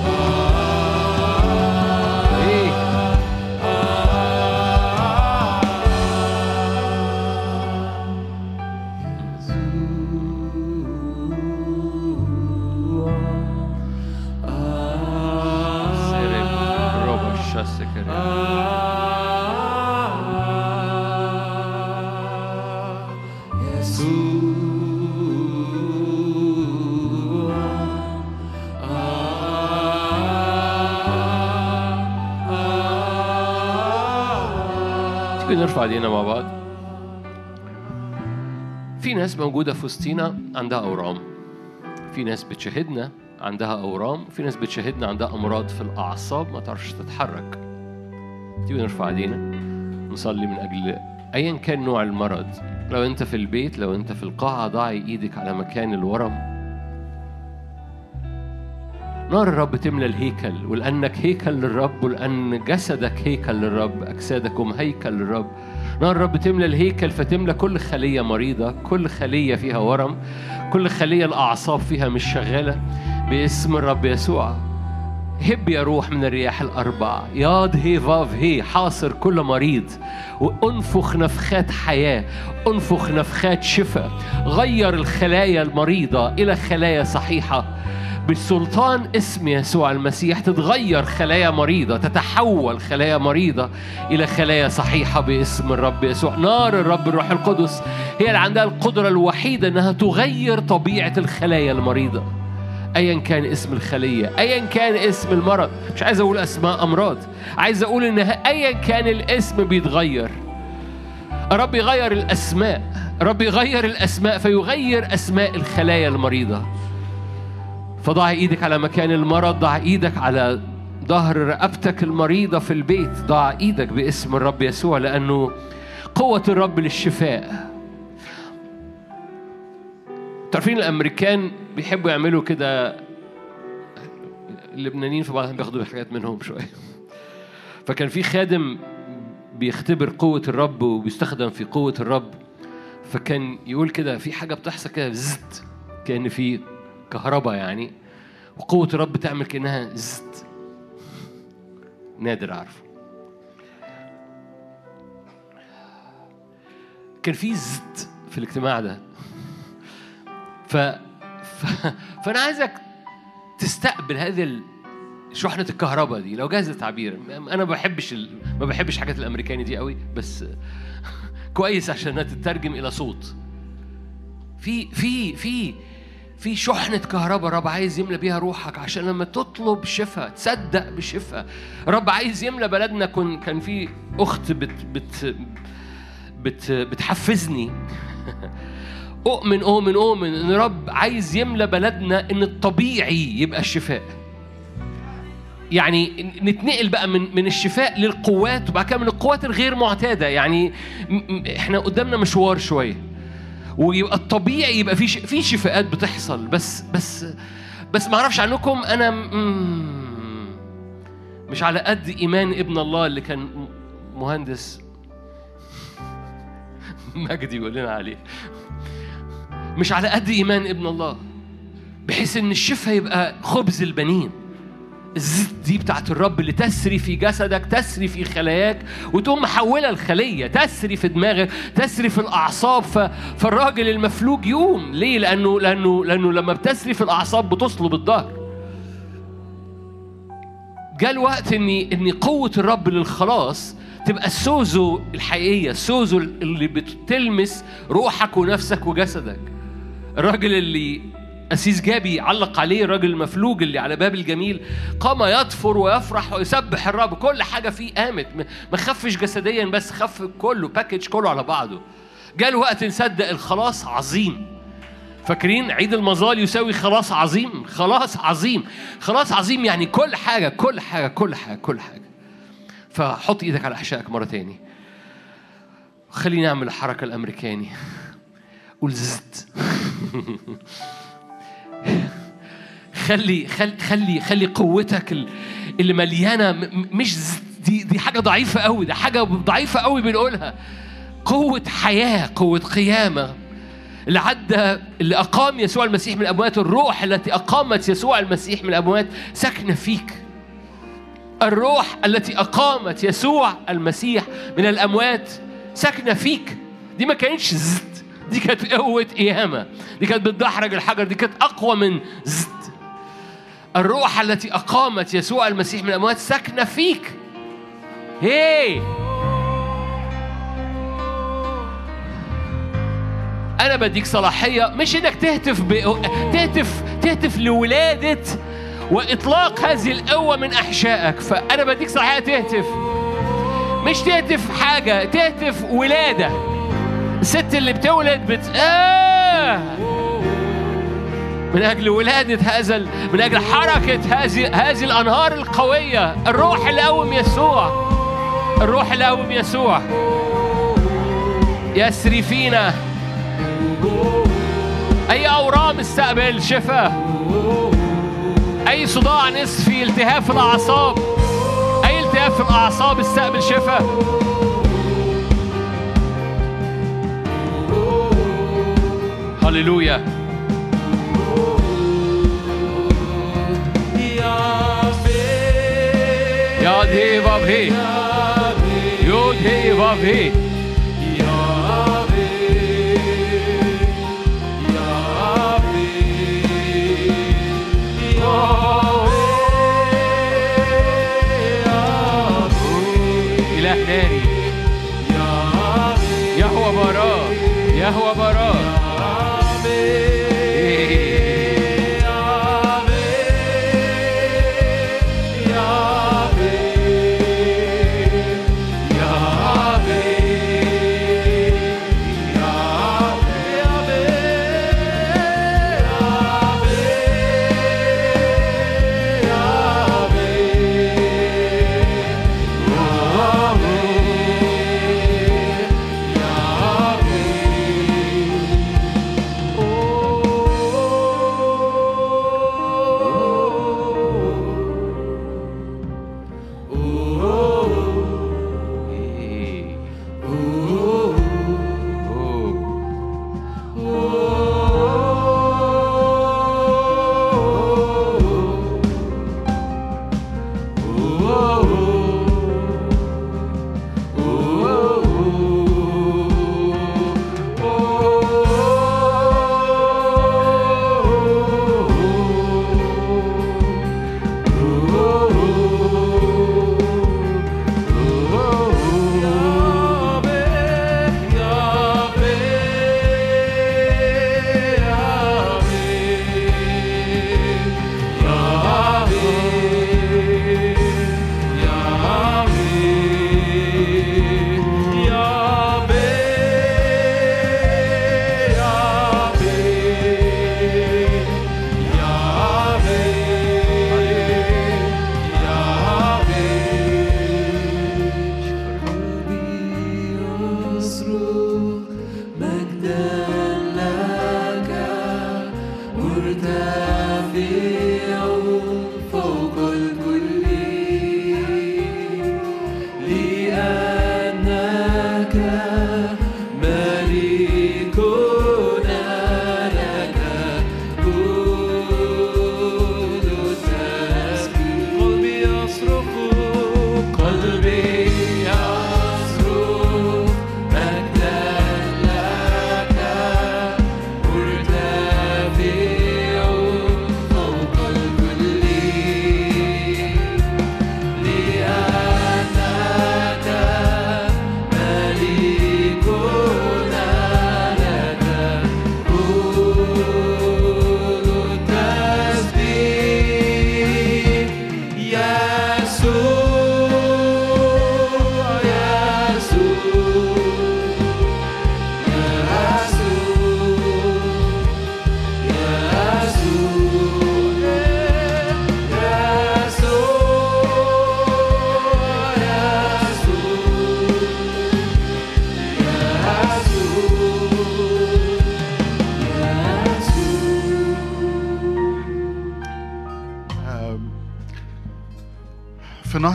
إيه ايدينا مع بعض. في ناس موجودة في وسطينا عندها أورام. في ناس بتشاهدنا عندها أورام. في ناس بتشاهدنا عندها أمراض في الأعصاب ما تعرفش تتحرك. تيجي نرفع ايدينا نصلي من أجل أيا كان نوع المرض. لو أنت في البيت لو أنت في القاعة ضعي إيدك على مكان الورم. نار الرب تملى الهيكل ولأنك هيكل للرب ولأن جسدك هيكل للرب أجسادكم هيكل للرب. نار الرب تملى الهيكل فتملى كل خلية مريضة كل خلية فيها ورم كل خلية الأعصاب فيها مش شغالة. باسم الرب يسوع. هب يا روح من الرياح الأربع. ياض هي فاف هي. حاصر كل مريض. وأنفخ نفخات حياة. أنفخ نفخات شفاء. غير الخلايا المريضة إلى خلايا صحيحة. بسلطان اسم يسوع المسيح تتغير خلايا مريضة تتحول خلايا مريضة إلى خلايا صحيحة باسم الرب يسوع. نار الرب الروح القدس هي اللي عندها القدرة الوحيدة أنها تغير طبيعة الخلايا المريضة. ايا كان اسم الخلية ايا كان اسم المرض. مش عايز أقول أسماء أمراض عايز أقول ان ايا كان الاسم بيتغير. رب يغير الأسماء رب يغير الأسماء فيغير أسماء الخلايا المريضة. فضع إيدك على مكان المرض ضع إيدك على ظهر رقبتك المريضة في البيت ضع إيدك باسم الرب يسوع لأنه قوة الرب للشفاء. تعرفين الأمريكان بيحبوا يعملوا كده اللبنانيين في بعضهم بياخدوا حاجات منهم شوية. فكان في خادم بيختبر قوة الرب وبيستخدم في قوة الرب فكان يقول كده في حاجة بتحصل كده زت كأن في كهرباء يعني وقوة الرب تعمل كأنها زت نادر أعرفه. كان في زت في الاجتماع ده. ف... ف... فأنا عايزك تستقبل هذه. شحنة الكهرباء دي. لو جاز التعبير أنا ما بحبش ال... ما بحبش حاجات الأمريكاني دي قوي بس كويس عشان تترجم إلى صوت. في في في في شحنة كهرباء رب عايز يملى بيها روحك عشان لما تطلب شفاء تصدق بشفاء رب عايز يملى بلدنا كن كان في أخت بت بت بت بتحفزني أؤمن أؤمن أؤمن إن رب عايز يملى بلدنا إن الطبيعي يبقى الشفاء. يعني نتنقل بقى من من الشفاء للقوات وبعد كده من القوات الغير معتادة يعني إحنا قدامنا مشوار شوية. ويبقى الطبيعي يبقى في في شفاءات بتحصل. بس بس بس ما أعرفش عنكم أنا مش على قد إيمان ابن الله اللي كان مهندس. مجدي يقول لنا عليه. مش على قد إيمان ابن الله بحيث إن الشفاء يبقى خبز البنين. الزيت دي بتاعت الرب اللي تسري في جسدك تسري في خلاياك وتقوم محولة الخلية تسري في دماغك تسري في الأعصاب. ف... فالراجل المفلوج يقوم. ليه؟ لأنه لأنه لأنه لما بتسري في الأعصاب بتصلب الظهر. جاء الوقت ان ان قوة الرب للخلاص تبقى السوزو الحقيقية السوزو اللي بتلمس روحك ونفسك وجسدك. الراجل اللي أسيس جابي علق عليه الراجل المفلوج اللي على باب الجميل قام يطفر ويفرح ويسبح الرب كل حاجة فيه قامت. ما- خفش جسديا بس خف كله باكج كله على بعضه. جاء الوقت نصدق الخلاص عظيم. فاكرين عيد المظال يساوي خلاص عظيم؟ خلاص عظيم. خلاص عظيم يعني كل حاجة كل حاجة كل حاجة كل حاجة. فحط إيدك على أحشائك مرة تاني. خليني أعمل الحركة الأمريكاني. قول زت خلي خلي خلي قوتك ال- اللي مليانة مش دي دي حاجة ضعيفة قوي ده حاجة ضعيفة قوي بنقولها. قوة حياة قوة قيامة. اللي عدى اللي أقام يسوع المسيح من الاموات الروح التي أقامت يسوع المسيح من الاموات ساكنة فيك. الروح التي أقامت يسوع المسيح من الأموات ساكنة فيك. دي ما كانتش دي كانت قوة قيامه دي كانت بتدحرج الحجر. دي كانت أقوى من زت الروح التي أقامت يسوع المسيح من الأموات ساكنة فيك. هي. أنا بديك صلاحية. مش إنك تهتف ب... تهتف تهتف لولادة وإطلاق هذه القوة من أحشائك. فأنا بديك صلاحية تهتف. مش تهتف حاجة تهتف ولادة. الست اللي بتولد بت آه! من أجل ولادة هذا من أجل حركة هذه هذه الأنهار القوية. الروح اللي قوم يسوع. الروح اللي قوم يسوع. يسري فينا أي أورام استقبل شفاء أي صداع نصفي التهاب في الأعصاب. أي التهاب في الأعصاب استقبل شفاء هللويا يا ديفا في يو ديفا في إله ناري يهوى براه يهوى براه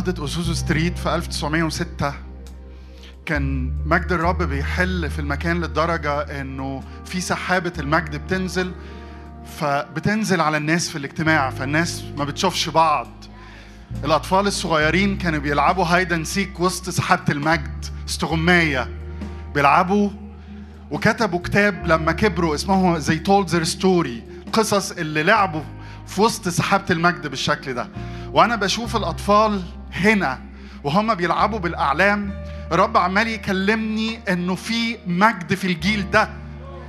نهضة أوزوزو ستريت في 1906 كان مجد الرب بيحل في المكان للدرجة إنه في سحابة المجد بتنزل فبتنزل على الناس في الاجتماع فالناس ما بتشوفش بعض. الأطفال الصغيرين كانوا بيلعبوا هايدن سيك وسط سحابة المجد استغماية. بيلعبوا وكتبوا كتاب لما كبروا اسمه زي told their story. قصص اللي لعبوا في وسط سحابة المجد بالشكل ده. وأنا بشوف الأطفال هنا وهم بيلعبوا بالأعلام الرب عمال يكلمني إنه في مجد في الجيل ده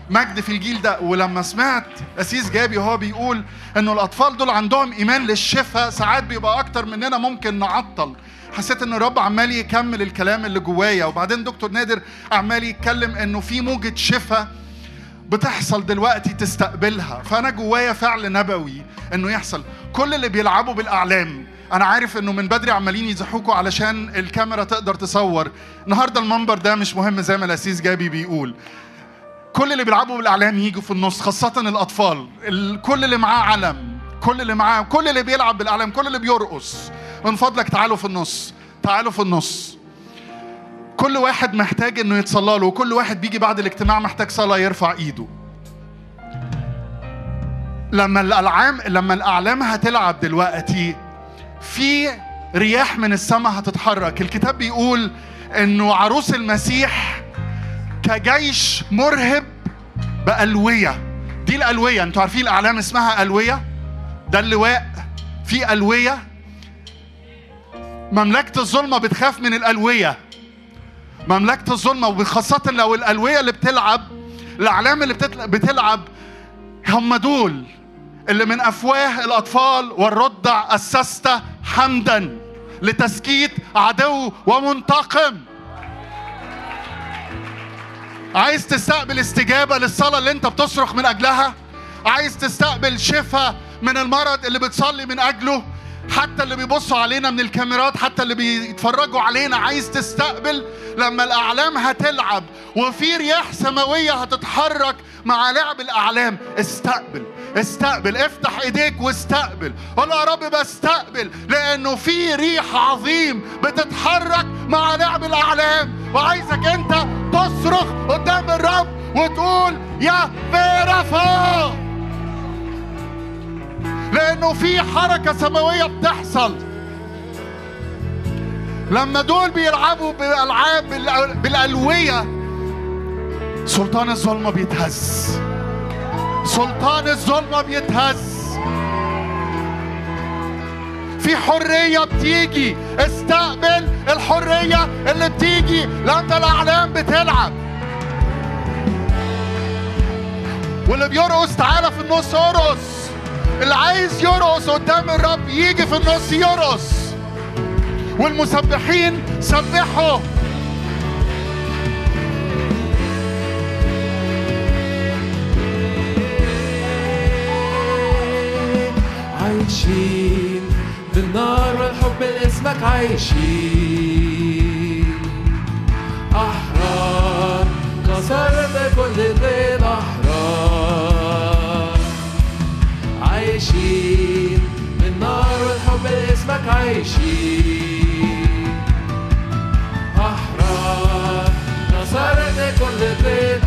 مجد في الجيل ده. ولما سمعت أسيس جابي وهو بيقول إنه الأطفال دول عندهم إيمان للشفاء ساعات بيبقى أكتر مننا ممكن نعطل. حسيت إن الرب عمال يكمل الكلام اللي جوايا. وبعدين دكتور نادر عمال يتكلم إنه في موجة شفاء بتحصل دلوقتي تستقبلها. فأنا جوايا فعل نبوي إنه يحصل. كل اللي بيلعبوا بالأعلام أنا عارف انه من بدري عمالين يزحوكوا علشان الكاميرا تقدر تصور. النهارده المنبر ده مش مهم زي ما الاسيس جابي بيقول. كل اللي بيلعبوا بالإعلام يجوا في النص خاصة الأطفال. ال- كل اللي معاه علم كل اللي معاه كل اللي بيلعب بالإعلام كل اللي بيرقص. من فضلك تعالوا في النص تعالوا في النص. كل واحد محتاج إنه يتصلى له وكل واحد بيجي بعد الاجتماع محتاج صلاة يرفع إيده. لما الالعاب لما الإعلام هتلعب دلوقتي في رياح من السماء هتتحرك. الكتاب بيقول إنه عروس المسيح كجيش مرهب بألوية. دي الألوية. أنتوا عارفين الأعلام اسمها ألوية؟ ده اللواء. في ألوية. مملكة الظلمة بتخاف من الألوية. مملكة الظلمة وخاصة لو الألوية اللي بتلعب الأعلام اللي بتلعب هم دول اللي من أفواه الأطفال والرضع أسست حمدا لتسكيت عدو ومنتقم. عايز تستقبل استجابة للصلاة اللي انت بتصرخ من أجلها؟ عايز تستقبل شفاء من المرض اللي بتصلي من أجله؟ حتى اللي بيبصوا علينا من الكاميرات حتى اللي بيتفرجوا علينا عايز تستقبل لما الأعلام هتلعب وفي رياح سماوية هتتحرك مع لعب الأعلام. استقبل. استقبل افتح ايديك واستقبل. قول يا رب بستقبل لأنه في ريح عظيم بتتحرك مع لعب الأعلام. وعايزك أنت تصرخ قدام الرب وتقول يا فيرفا لأنه في حركة سماوية بتحصل. لما دول بيلعبوا بالألعاب بالألوية سلطان الظلمة بيتهز. سلطان الظلمة بيتهز. في حرية بتيجي. استقبل الحرية اللي بتيجي. لما الأعلام بتلعب. واللي بيرقص تعالى في النص ارقص. اللي عايز يرقص قدام الرب يجي في النص يرقص. والمسبحين سبحوا. عايشين بالنار والحب لاسمك عايشين. أحرار كسرت كل قيد أحرار. عايشين بالنار والحب لاسمك عايشين. أحرار كسرت كل قيد